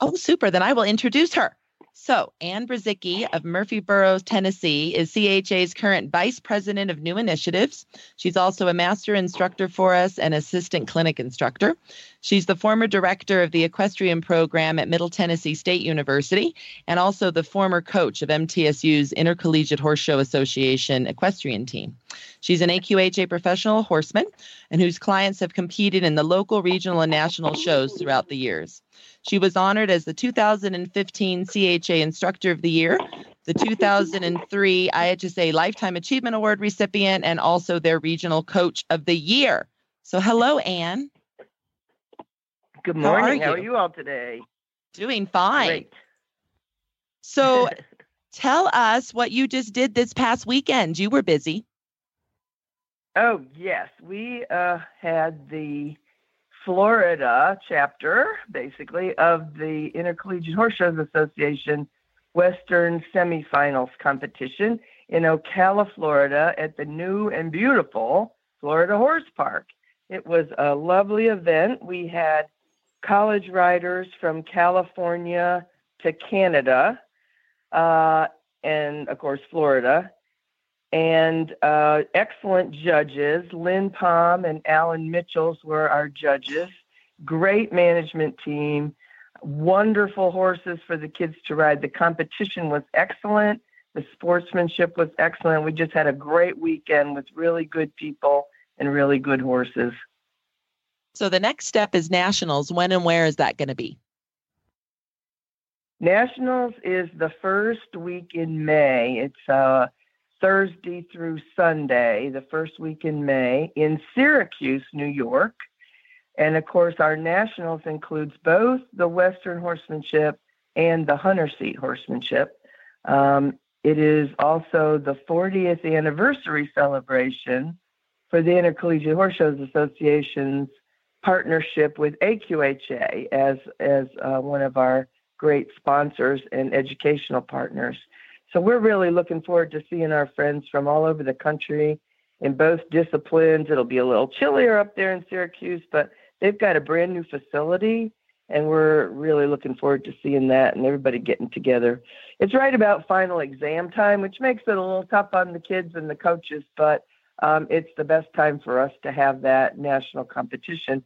Oh, super. Then I will introduce her. So, Anne Brzezicki of Murfreesboro, Tennessee, is CHA's current Vice President of New Initiatives. She's also a master instructor for us and assistant clinic instructor. She's the former director of the equestrian program at Middle Tennessee State University and also the former coach of MTSU's Intercollegiate Horse Show Association equestrian team. She's an AQHA professional horseman and whose clients have competed in the local, regional, and national shows throughout the years. She was honored as the 2015 CHA Instructor of the Year, the 2003 IHSA Lifetime Achievement Award recipient, and also their Regional Coach of the Year. So, hello, Anne. Good How are morning. How are you? you all today? Doing fine. Great. So, tell us what you just did this past weekend. You were busy. Oh, yes. We uh, had the Florida chapter, basically, of the Intercollegiate Horse Shows Association Western Semifinals competition in Ocala, Florida, at the new and beautiful Florida Horse Park. It was a lovely event. We had college riders from California to Canada, uh, and of course, Florida and uh, excellent judges. Lynn Palm and Alan Mitchells were our judges. Great management team. Wonderful horses for the kids to ride. The competition was excellent. The sportsmanship was excellent. We just had a great weekend with really good people and really good horses. So, the next step is nationals. When and where is that going to be? Nationals is the first week in May. It's uh, Thursday through Sunday, the first week in May in Syracuse, New York. And of course, our nationals includes both the Western horsemanship and the hunter seat horsemanship. Um, it is also the 40th anniversary celebration for the Intercollegiate Horse Shows Association's partnership with AQHA as as uh, one of our great sponsors and educational partners. So we're really looking forward to seeing our friends from all over the country in both disciplines. It'll be a little chillier up there in Syracuse, but they've got a brand new facility and we're really looking forward to seeing that and everybody getting together. It's right about final exam time, which makes it a little tough on the kids and the coaches, but um, it's the best time for us to have that national competition.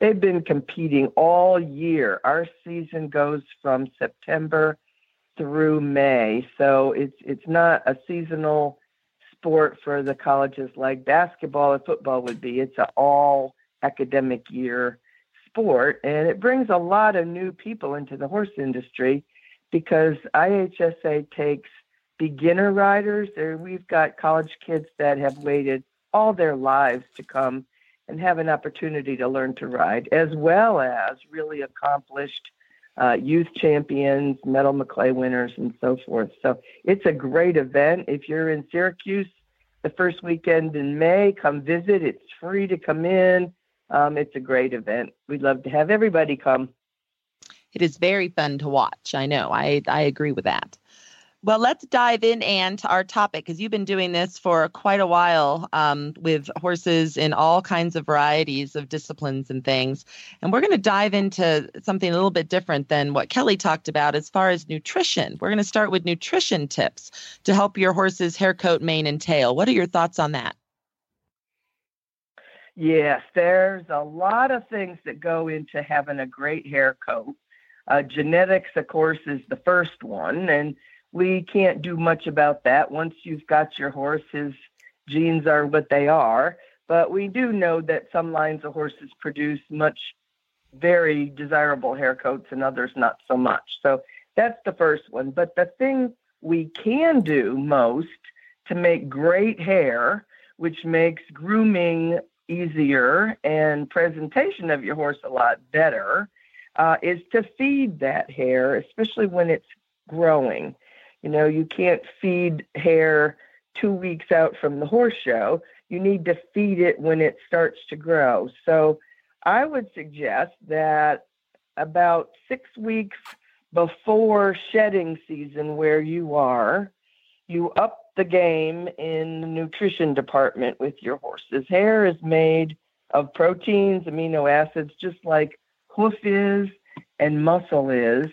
They've been competing all year. Our season goes from September through May, so it's it's not a seasonal sport for the colleges like basketball or football would be. It's an all academic year sport, and it brings a lot of new people into the horse industry because IHSA takes beginner riders. There, we've got college kids that have waited all their lives to come and have an opportunity to learn to ride, as well as really accomplished uh, youth champions, Medal Maclay winners, and so forth. So it's a great event. If you're in Syracuse the first weekend in May, come visit. It's free to come in. Um, it's a great event. We'd love to have everybody come. It is very fun to watch. I know. I, I agree with that. Well, let's dive in, Anne, to our topic because you've been doing this for quite a while um, with horses in all kinds of varieties of disciplines and things. And we're going to dive into something a little bit different than what Keli talked about as far as nutrition. We're going to start with nutrition tips to help your horse's hair coat, mane, and tail. What are your thoughts on that? Yes, there's a lot of things that go into having a great hair coat. Uh, genetics, of course, is the first one, and we can't do much about that. Once you've got your horse, his genes are what they are. But we do know that some lines of horses produce much very desirable hair coats and others not so much. So that's the first one. But the thing we can do most to make great hair, which makes grooming easier and presentation of your horse a lot better, uh, is to feed that hair, especially when it's growing. You know, you can't feed hair two weeks out from the horse show. You need to feed it when it starts to grow. So I would suggest that about six weeks before shedding season, where you are, you up the game in the nutrition department with your horses. Hair is made of proteins, amino acids, just like hoof is and muscle is.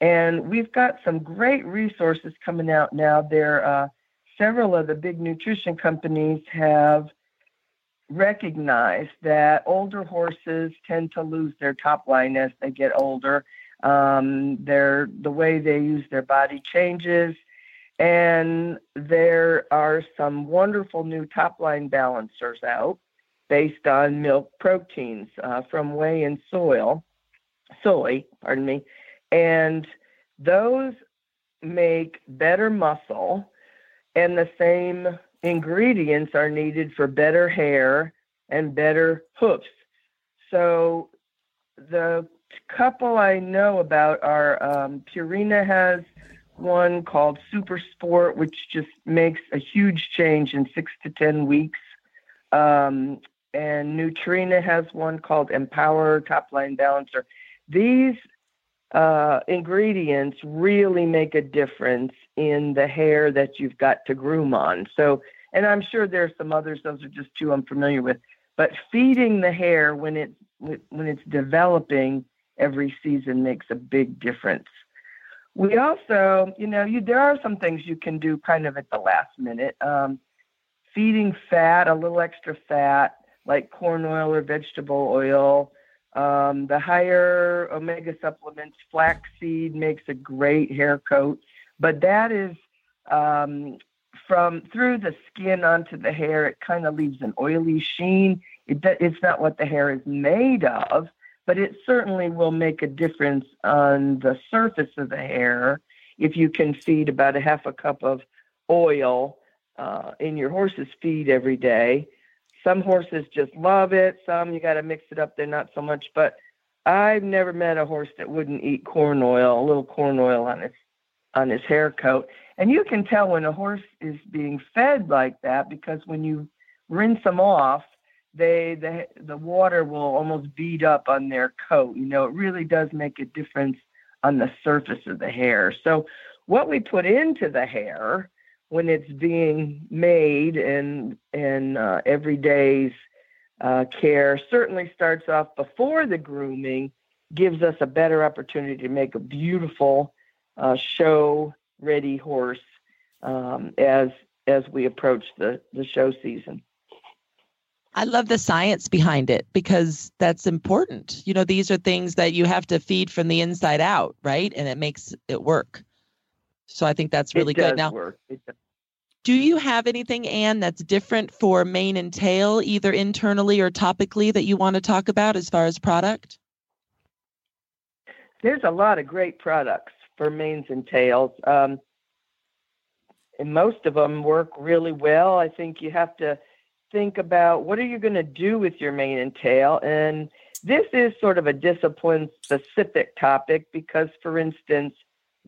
And we've got some great resources coming out now. There, uh, several of the big nutrition companies have recognized that older horses tend to lose their top line as they get older. Um, their the way they use their body changes, and there are some wonderful new top line balancers out based on milk proteins uh, from whey and soil, soy, pardon me, and those make better muscle, and the same ingredients are needed for better hair and better hoofs. So the couple I know about are um, Purina has one called Super Sport, which just makes a huge change in six to 10 weeks. Um, and Nutrena has one called Empower Top Line Balancer. These uh, ingredients really make a difference in the hair that you've got to groom on. So, and I'm sure there's some others; those are just two I'm familiar with. But feeding the hair when it's when it's developing every season makes a big difference. We also, you know, you there are some things you can do kind of at the last minute. Um, feeding fat, a little extra fat, like corn oil or vegetable oil. Um, the higher omega supplements, flaxseed makes a great hair coat, but that is um, from through the skin onto the hair. It kind of leaves an oily sheen. It, it's not what the hair is made of, but it certainly will make a difference on the surface of the hair if you can feed about a half a cup of oil uh, in your horse's feed every day some horses just love it. Some you got to mix it up. They're not so much. But I've never met a horse that wouldn't eat corn oil, a little corn oil on his on his hair coat. And you can tell when a horse is being fed like that because when you rinse them off, they the the water will almost bead up on their coat. You know, it really does make a difference on the surface of the hair. So what we put into the hair when it's being made and and uh, everyday's uh, care certainly starts off before the grooming gives us a better opportunity to make a beautiful uh, show ready horse um, as as we approach the the show season I love the science behind it because that's important. You know, these are things that you have to feed from the inside out, right? And it makes it work. So I think that's really good. Now, work. Do you have anything, Anne, that's different for mane and tail, either internally or topically, that you want to talk about as far as product? There's a lot of great products for manes and tails. Um, and most of them work really well. I think you have to think about what are you going to do with your mane and tail. And this is sort of a discipline specific topic because, for instance,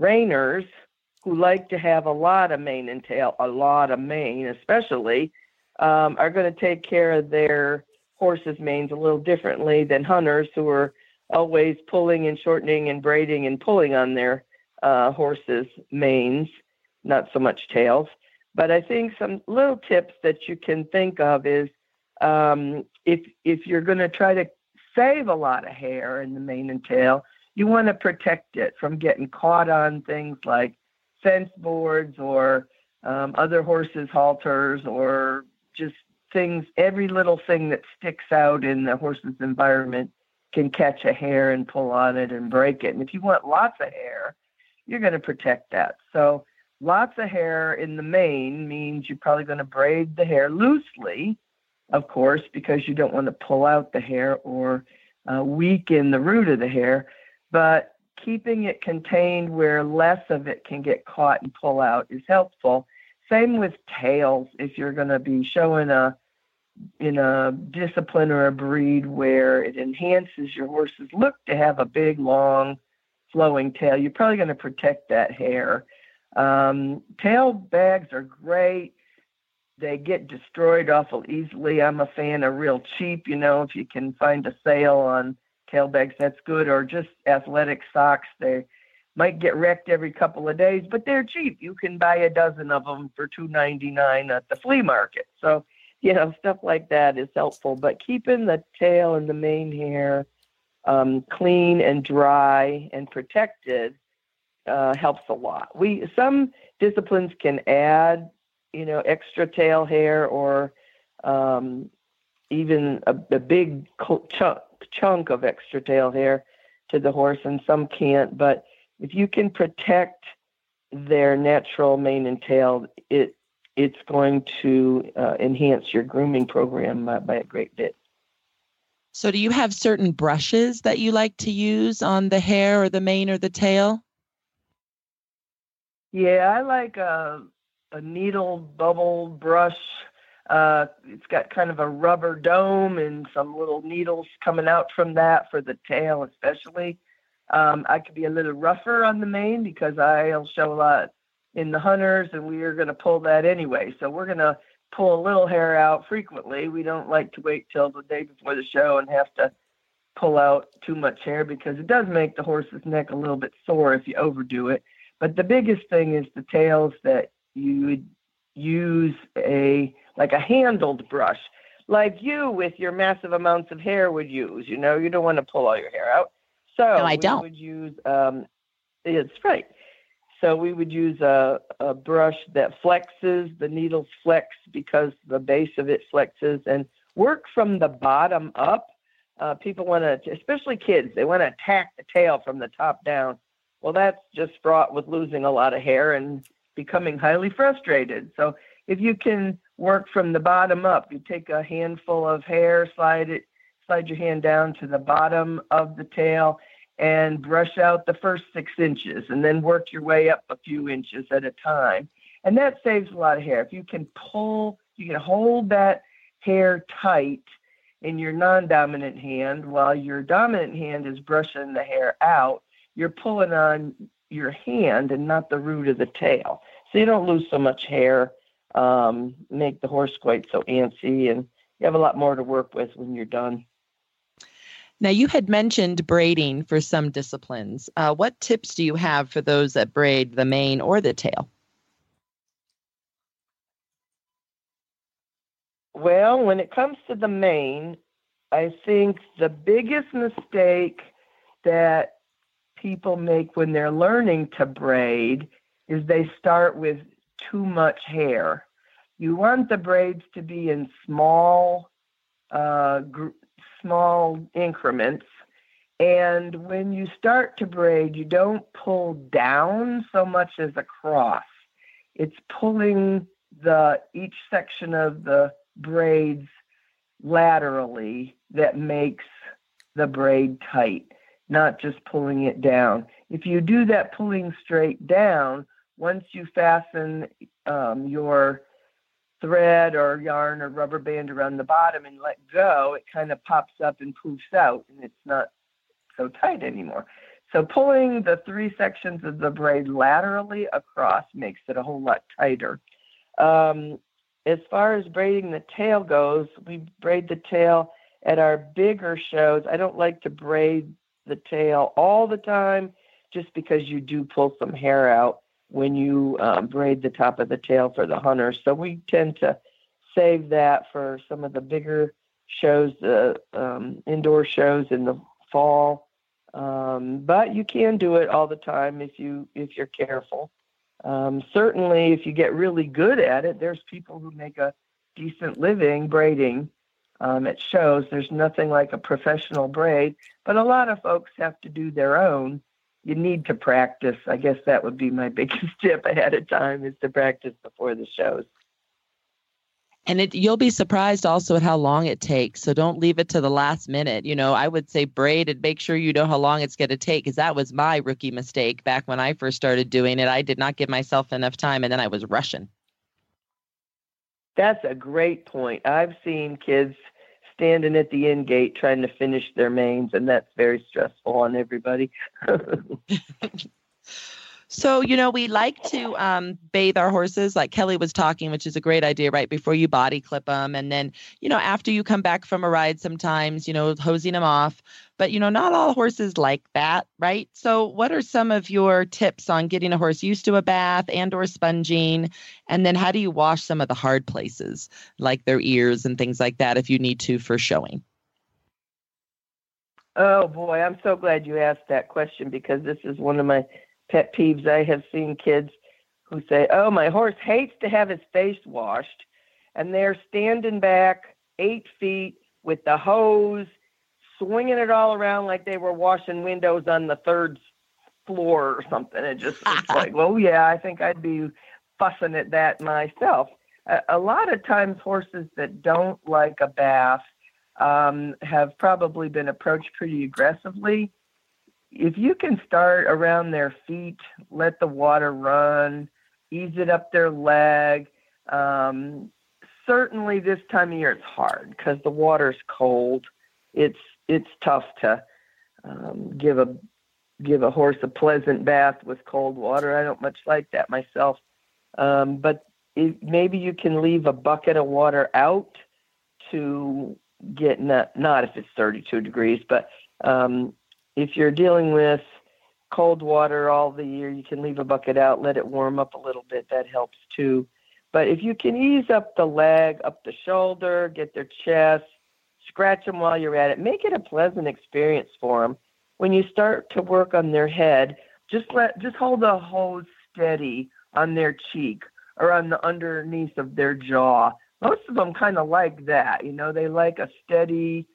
reiners who like to have a lot of mane and tail, a lot of mane especially, um, are going to take care of their horses' manes a little differently than hunters who are always pulling and shortening and braiding and pulling on their uh, horses' manes, not so much tails. But I think some little tips that you can think of is um, if if you're going to try to save a lot of hair in the mane and tail, you want to protect it from getting caught on things like fence boards or um, other horses' halters or just things, every little thing that sticks out in the horse's environment can catch a hair and pull on it and break it. And if you want lots of hair, you're going to protect that. So, lots of hair in the mane means you're probably going to braid the hair loosely, of course, because you don't want to pull out the hair or uh, weaken the root of the hair. But keeping it contained where less of it can get caught and pull out is helpful. Same with tails. If you're going to be showing a in a discipline or a breed where it enhances your horse's look to have a big, long, flowing tail, you're probably going to protect that hair. Um, tail bags are great. They get destroyed awful easily. I'm a fan of real cheap, you know, if you can find a sale on tail bags, that's good, or just athletic socks. They might get wrecked every couple of days, but they're cheap. You can buy a dozen of them for two ninety nine at the flea market. So you know, stuff like that is helpful. But keeping the tail and the mane hair um, clean and dry and protected uh, helps a lot. We some disciplines can add, you know, extra tail hair or um, even a, a big chunk chunk of extra tail hair to the horse, and some can't. But if you can protect their natural mane and tail, it it's going to uh, enhance your grooming program by, by a great bit. So, do you have certain brushes that you like to use on the hair or the mane or the tail? Yeah, I like a, a needle bubble brush. Uh, it's got kind of a rubber dome and some little needles coming out from that for the tail, especially. Um, I could be a little rougher on the mane because I'll show a lot in the hunters, and we are going to pull that anyway. So we're going to pull a little hair out frequently. We don't like to wait till the day before the show and have to pull out too much hair because it does make the horse's neck a little bit sore if you overdo it. But the biggest thing is the tails that you would use a like a handled brush, like you with your massive amounts of hair would use. You know, you don't want to pull all your hair out. So no, I don't. would use um, it's right. So we would use a, a brush that flexes, the needles flex because the base of it flexes, and work from the bottom up. Uh, people want to, especially kids, they want to attack the tail from the top down. Well, that's just fraught with losing a lot of hair and becoming highly frustrated. So if you can work from the bottom up, you take a handful of hair, slide it, slide your hand down to the bottom of the tail, and brush out the first six inches and then work your way up a few inches at a time. And that saves a lot of hair. If you can pull, you can hold that hair tight in your non dominant hand while your dominant hand is brushing the hair out, you're pulling on your hand and not the root of the tail. So you don't lose so much hair, um, make the horse quite so antsy, and you have a lot more to work with when you're done. Now, you had mentioned braiding for some disciplines. Uh, what tips do you have for those that braid the mane or the tail? Well, when it comes to the mane, I think the biggest mistake that people make when they're learning to braid is they start with too much hair. You want the braids to be in small uh, gr- small increments. And when you start to braid, you don't pull down so much as across. It's pulling the each section of the braids laterally that makes the braid tight, not just pulling it down. If you do that pulling straight down, once you fasten um, your thread or yarn or rubber band around the bottom and let go, it kind of pops up and poofs out and it's not so tight anymore. So pulling the three sections of the braid laterally across makes it a whole lot tighter. Um, as far as braiding the tail goes, we braid the tail at our bigger shows. I don't like to braid the tail all the time just because you do pull some hair out when you um, braid the top of the tail for the hunters. So we tend to save that for some of the bigger shows, the um, indoor shows in the fall. Um, but you can do it all the time if you if you're careful. Um, certainly, if you get really good at it, there's people who make a decent living braiding um, at shows. There's nothing like a professional braid, but a lot of folks have to do their own you need to practice. I guess that would be my biggest tip ahead of time is to practice before the shows. And it, you'll be surprised also at how long it takes. So don't leave it to the last minute. You know, I would say braid and make sure you know how long it's going to take because that was my rookie mistake back when I first started doing it. I did not give myself enough time and then I was rushing. That's a great point. I've seen kids standing at the end gate trying to finish their manes, and that's very stressful on everybody. So, you know, we like to um, bathe our horses, like Keli was talking, which is a great idea, right? Before you body clip them. And then, you know, after you come back from a ride, sometimes, you know, hosing them off. But, you know, not all horses like that, right? So, what are some of your tips on getting a horse used to a bath and or sponging? And then how do you wash some of the hard places, like their ears and things like that, if you need to for showing? Oh boy, I'm so glad you asked that question because this is one of my pet peeves. I have seen kids who say, "Oh, my horse hates to have his face washed," and they're standing back eight feet with the hose, swinging it all around like they were washing windows on the third floor or something. It just it's like, well, yeah, I think I'd be fussing at that myself. A, a lot of times, horses that don't like a bath um, have probably been approached pretty aggressively if you can start around their feet, let the water run, ease it up their leg. Um, certainly, this time of year it's hard because the water's cold. It's it's tough to um, give a give a horse a pleasant bath with cold water. I don't much like that myself. Um, but if, maybe you can leave a bucket of water out to get not not if it's 32 degrees, but um, if you're dealing with cold water all the year, you can leave a bucket out, let it warm up a little bit. That helps too. But if you can ease up the leg, up the shoulder, get their chest, scratch them while you're at it, make it a pleasant experience for them. When you start to work on their head, just let just hold the hose steady on their cheek or on the underneath of their jaw. Most of them kind of like that, you know, they like a steady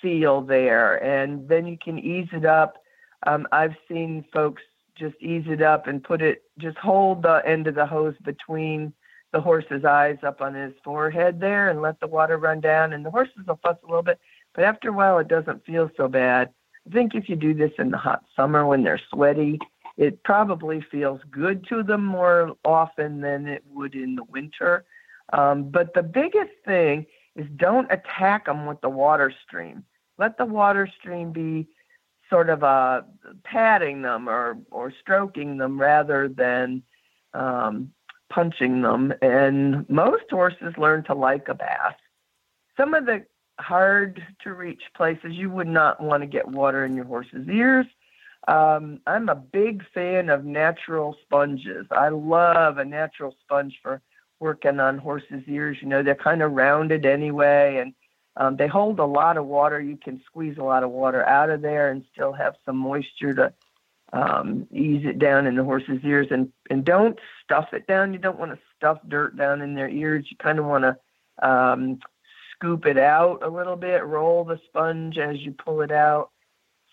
feel there, and then you can ease it up. Um, I've seen folks just ease it up and put it, just hold the end of the hose between the horse's eyes up on his forehead there and let the water run down. And the horses will fuss a little bit, but after a while, it doesn't feel so bad. I think if you do this in the hot summer when they're sweaty, it probably feels good to them more often than it would in the winter. Um, but the biggest thing is don't attack them with the water stream let the water stream be sort of uh, patting them or, or stroking them rather than um, punching them. And most horses learn to like a bath. Some of the hard to reach places you would not want to get water in your horse's ears. Um, I'm a big fan of natural sponges. I love a natural sponge for working on horses' ears. You know, they're kind of rounded anyway, and um, they hold a lot of water. You can squeeze a lot of water out of there and still have some moisture to um, ease it down in the horse's ears. And, and don't stuff it down. You don't want to stuff dirt down in their ears. You kind of want to um, scoop it out a little bit, roll the sponge as you pull it out.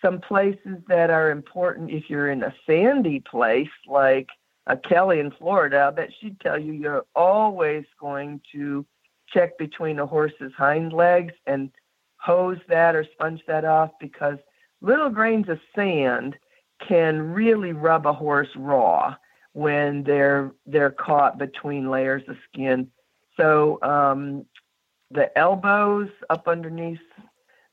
Some places that are important if you're in a sandy place like a Keli in Florida, I bet she'd tell you you're always going to check between a horse's hind legs and hose that or sponge that off because little grains of sand can really rub a horse raw when they're they're caught between layers of skin. So um, the elbows up underneath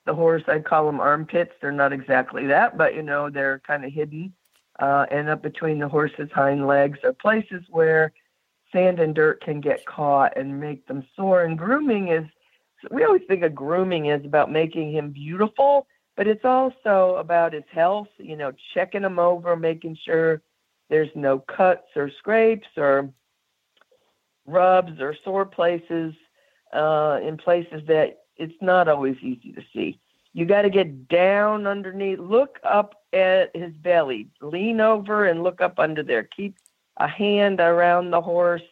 the horse, I'd call them armpits. They're not exactly that, but you know they're kind of hidden. Uh, and up between the horse's hind legs are places where sand and dirt can get caught and make them sore. And grooming is, we always think of grooming is about making him beautiful, but it's also about his health, you know, checking him over, making sure there's no cuts or scrapes or rubs or sore places uh, in places that it's not always easy to see. You got to get down underneath, look up at his belly, lean over and look up under there. Keep a hand around the horse,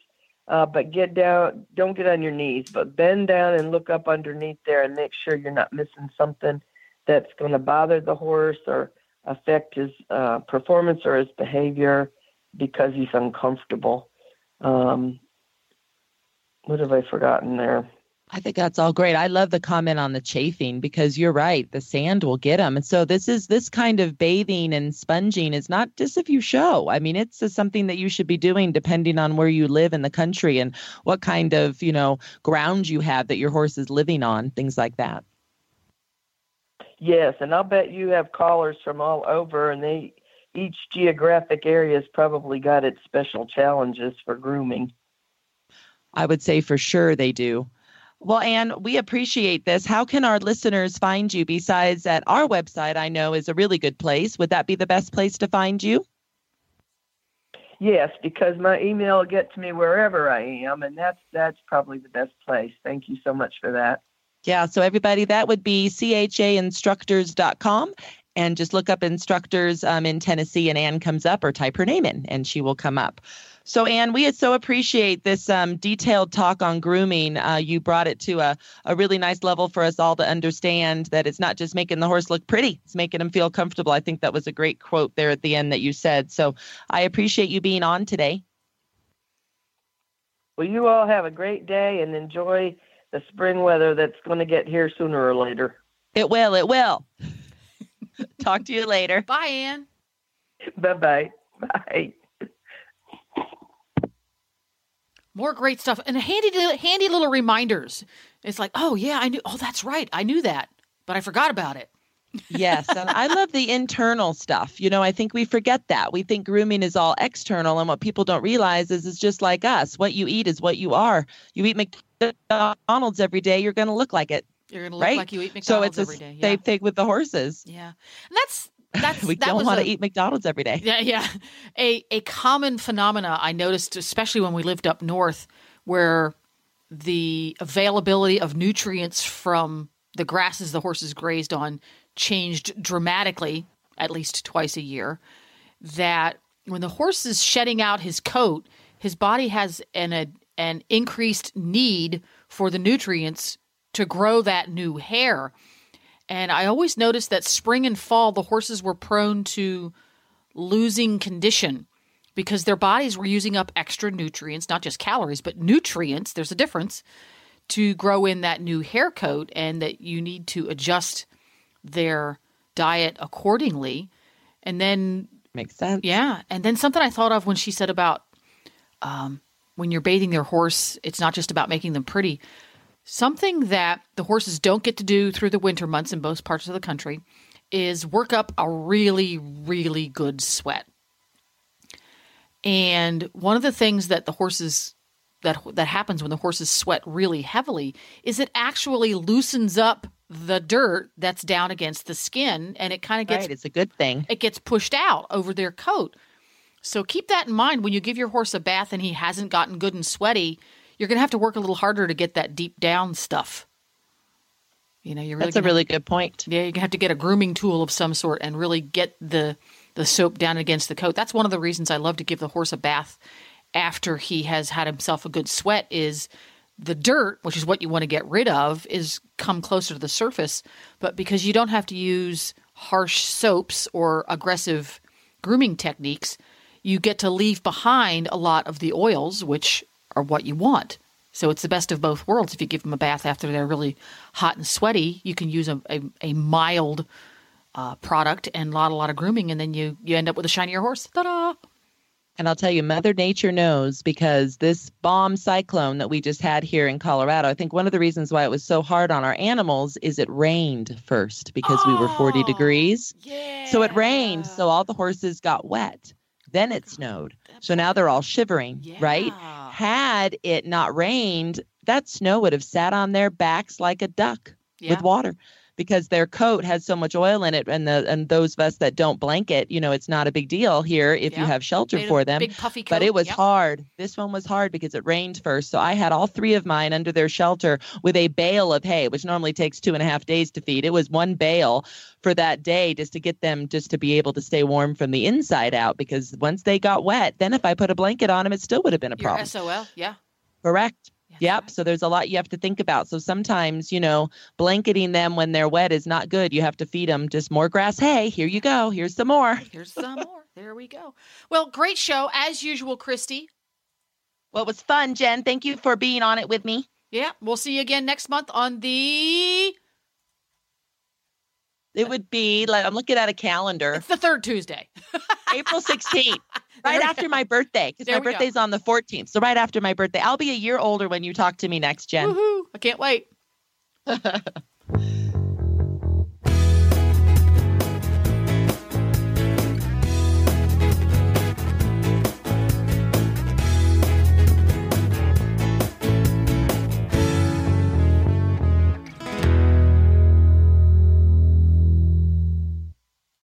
uh, but get down. Don't get on your knees, but bend down and look up underneath there and make sure you're not missing something that's going to bother the horse or affect his uh, performance or his behavior because he's uncomfortable. Um, what have I forgotten there? I think that's all great. I love the comment on the chafing because you're right. The sand will get them. And so this is this kind of bathing and sponging is not just if you show. I mean, it's something that you should be doing depending on where you live in the country and what kind of, you know, ground you have that your horse is living on, things like that. Yes, and I'll bet you have callers from all over and they each geographic area has probably got its special challenges for grooming. I would say for sure they do. Well, Anne, we appreciate this. How can our listeners find you besides at our website? I know is a really good place. Would that be the best place to find you? Yes, because my email will get to me wherever I am, and that's that's probably the best place. Thank you so much for that. Yeah, so everybody, that would be CHAinstructors.com and just look up instructors um, in Tennessee, and Anne comes up, or type her name in, and she will come up. So, Anne, we so appreciate this um, detailed talk on grooming. Uh, you brought it to a, a really nice level for us all to understand that it's not just making the horse look pretty, it's making him feel comfortable. I think that was a great quote there at the end that you said. So, I appreciate you being on today. Well, you all have a great day and enjoy the spring weather that's going to get here sooner or later. It will, it will. Talk to you later. Bye, Anne. Bye-bye. Bye. More great stuff and handy, handy little reminders. It's like, oh yeah, I knew. Oh, that's right, I knew that, but I forgot about it. yes, and I love the internal stuff. You know, I think we forget that. We think grooming is all external, and what people don't realize is it's just like us. What you eat is what you are. You eat McDonald's every day, you're going to look like it. You're going to look right? like you eat McDonald's so it's every day. Yeah. Same thing with the horses. Yeah, and that's that's we that don't want to eat McDonald's every day. Yeah, yeah. A a common phenomena I noticed, especially when we lived up north, where the availability of nutrients from the grasses the horses grazed on changed dramatically, at least twice a year. That when the horse is shedding out his coat, his body has an a, an increased need for the nutrients to grow that new hair. And I always noticed that spring and fall, the horses were prone to losing condition because their bodies were using up extra nutrients, not just calories, but nutrients. There's a difference to grow in that new hair coat, and that you need to adjust their diet accordingly. And then, makes sense. Yeah. And then something I thought of when she said about um, when you're bathing their horse, it's not just about making them pretty. Something that the horses don't get to do through the winter months in most parts of the country is work up a really, really good sweat. And one of the things that the horses that that happens when the horses sweat really heavily is it actually loosens up the dirt that's down against the skin and it kind of gets Right, it's a good thing. it gets pushed out over their coat. So keep that in mind when you give your horse a bath and he hasn't gotten good and sweaty. You're going to have to work a little harder to get that deep down stuff. You know, you're really That's a really good point. yeah, you're gonna have to get a grooming tool of some sort and really get the the soap down against the coat. That's one of the reasons I love to give the horse a bath after he has had himself a good sweat. Is the dirt, which is what you want to get rid of, is come closer to the surface. But because you don't have to use harsh soaps or aggressive grooming techniques, you get to leave behind a lot of the oils, which are what you want. So it's the best of both worlds. If you give them a bath after they're really hot and sweaty, you can use a, a, a mild uh, product and a lot, a lot of grooming, and then you, you end up with a shinier horse. Ta-da! And I'll tell you, Mother Nature knows because this bomb cyclone that we just had here in Colorado, I think one of the reasons why it was so hard on our animals is it rained first because we were 40 degrees. Yeah. So it rained. So all the horses got wet. Then it snowed. So now they're all shivering, right? Had it not rained, that snow would have sat on their backs like a duck Yeah. with water because their coat has so much oil in it and the and those of us that don't blanket you know it's not a big deal here if you have shelter Made for them. big puffy but it was yep. hard. This one was hard because it rained first. So i had all three of mine under their shelter with a bale of hay which normally takes two and a half days to feed. It was one bale for that day just to get them just to be able to stay warm from the inside out because once they got wet then if i put a blanket on them it still would have been a Your problem SOL, yeah. Correct. Yep. So there's a lot you have to think about. So sometimes, you know, blanketing them when they're wet is not good. You have to feed them just more grass Hey, Here you go. Here's some more. Here's some more. There we go. Well, great show as usual, Christy. Well, it was fun, Jenn. Thank you for being on it with me. Yeah, we'll see you again next month on the. It would be like I'm looking at a calendar. It's the third Tuesday. April 16th. Right after go. my birthday, because my we go. birthday's on the 14th. So right after my birthday, I'll be a year older when you talk to me next, Jenn. Woohoo! I can't wait.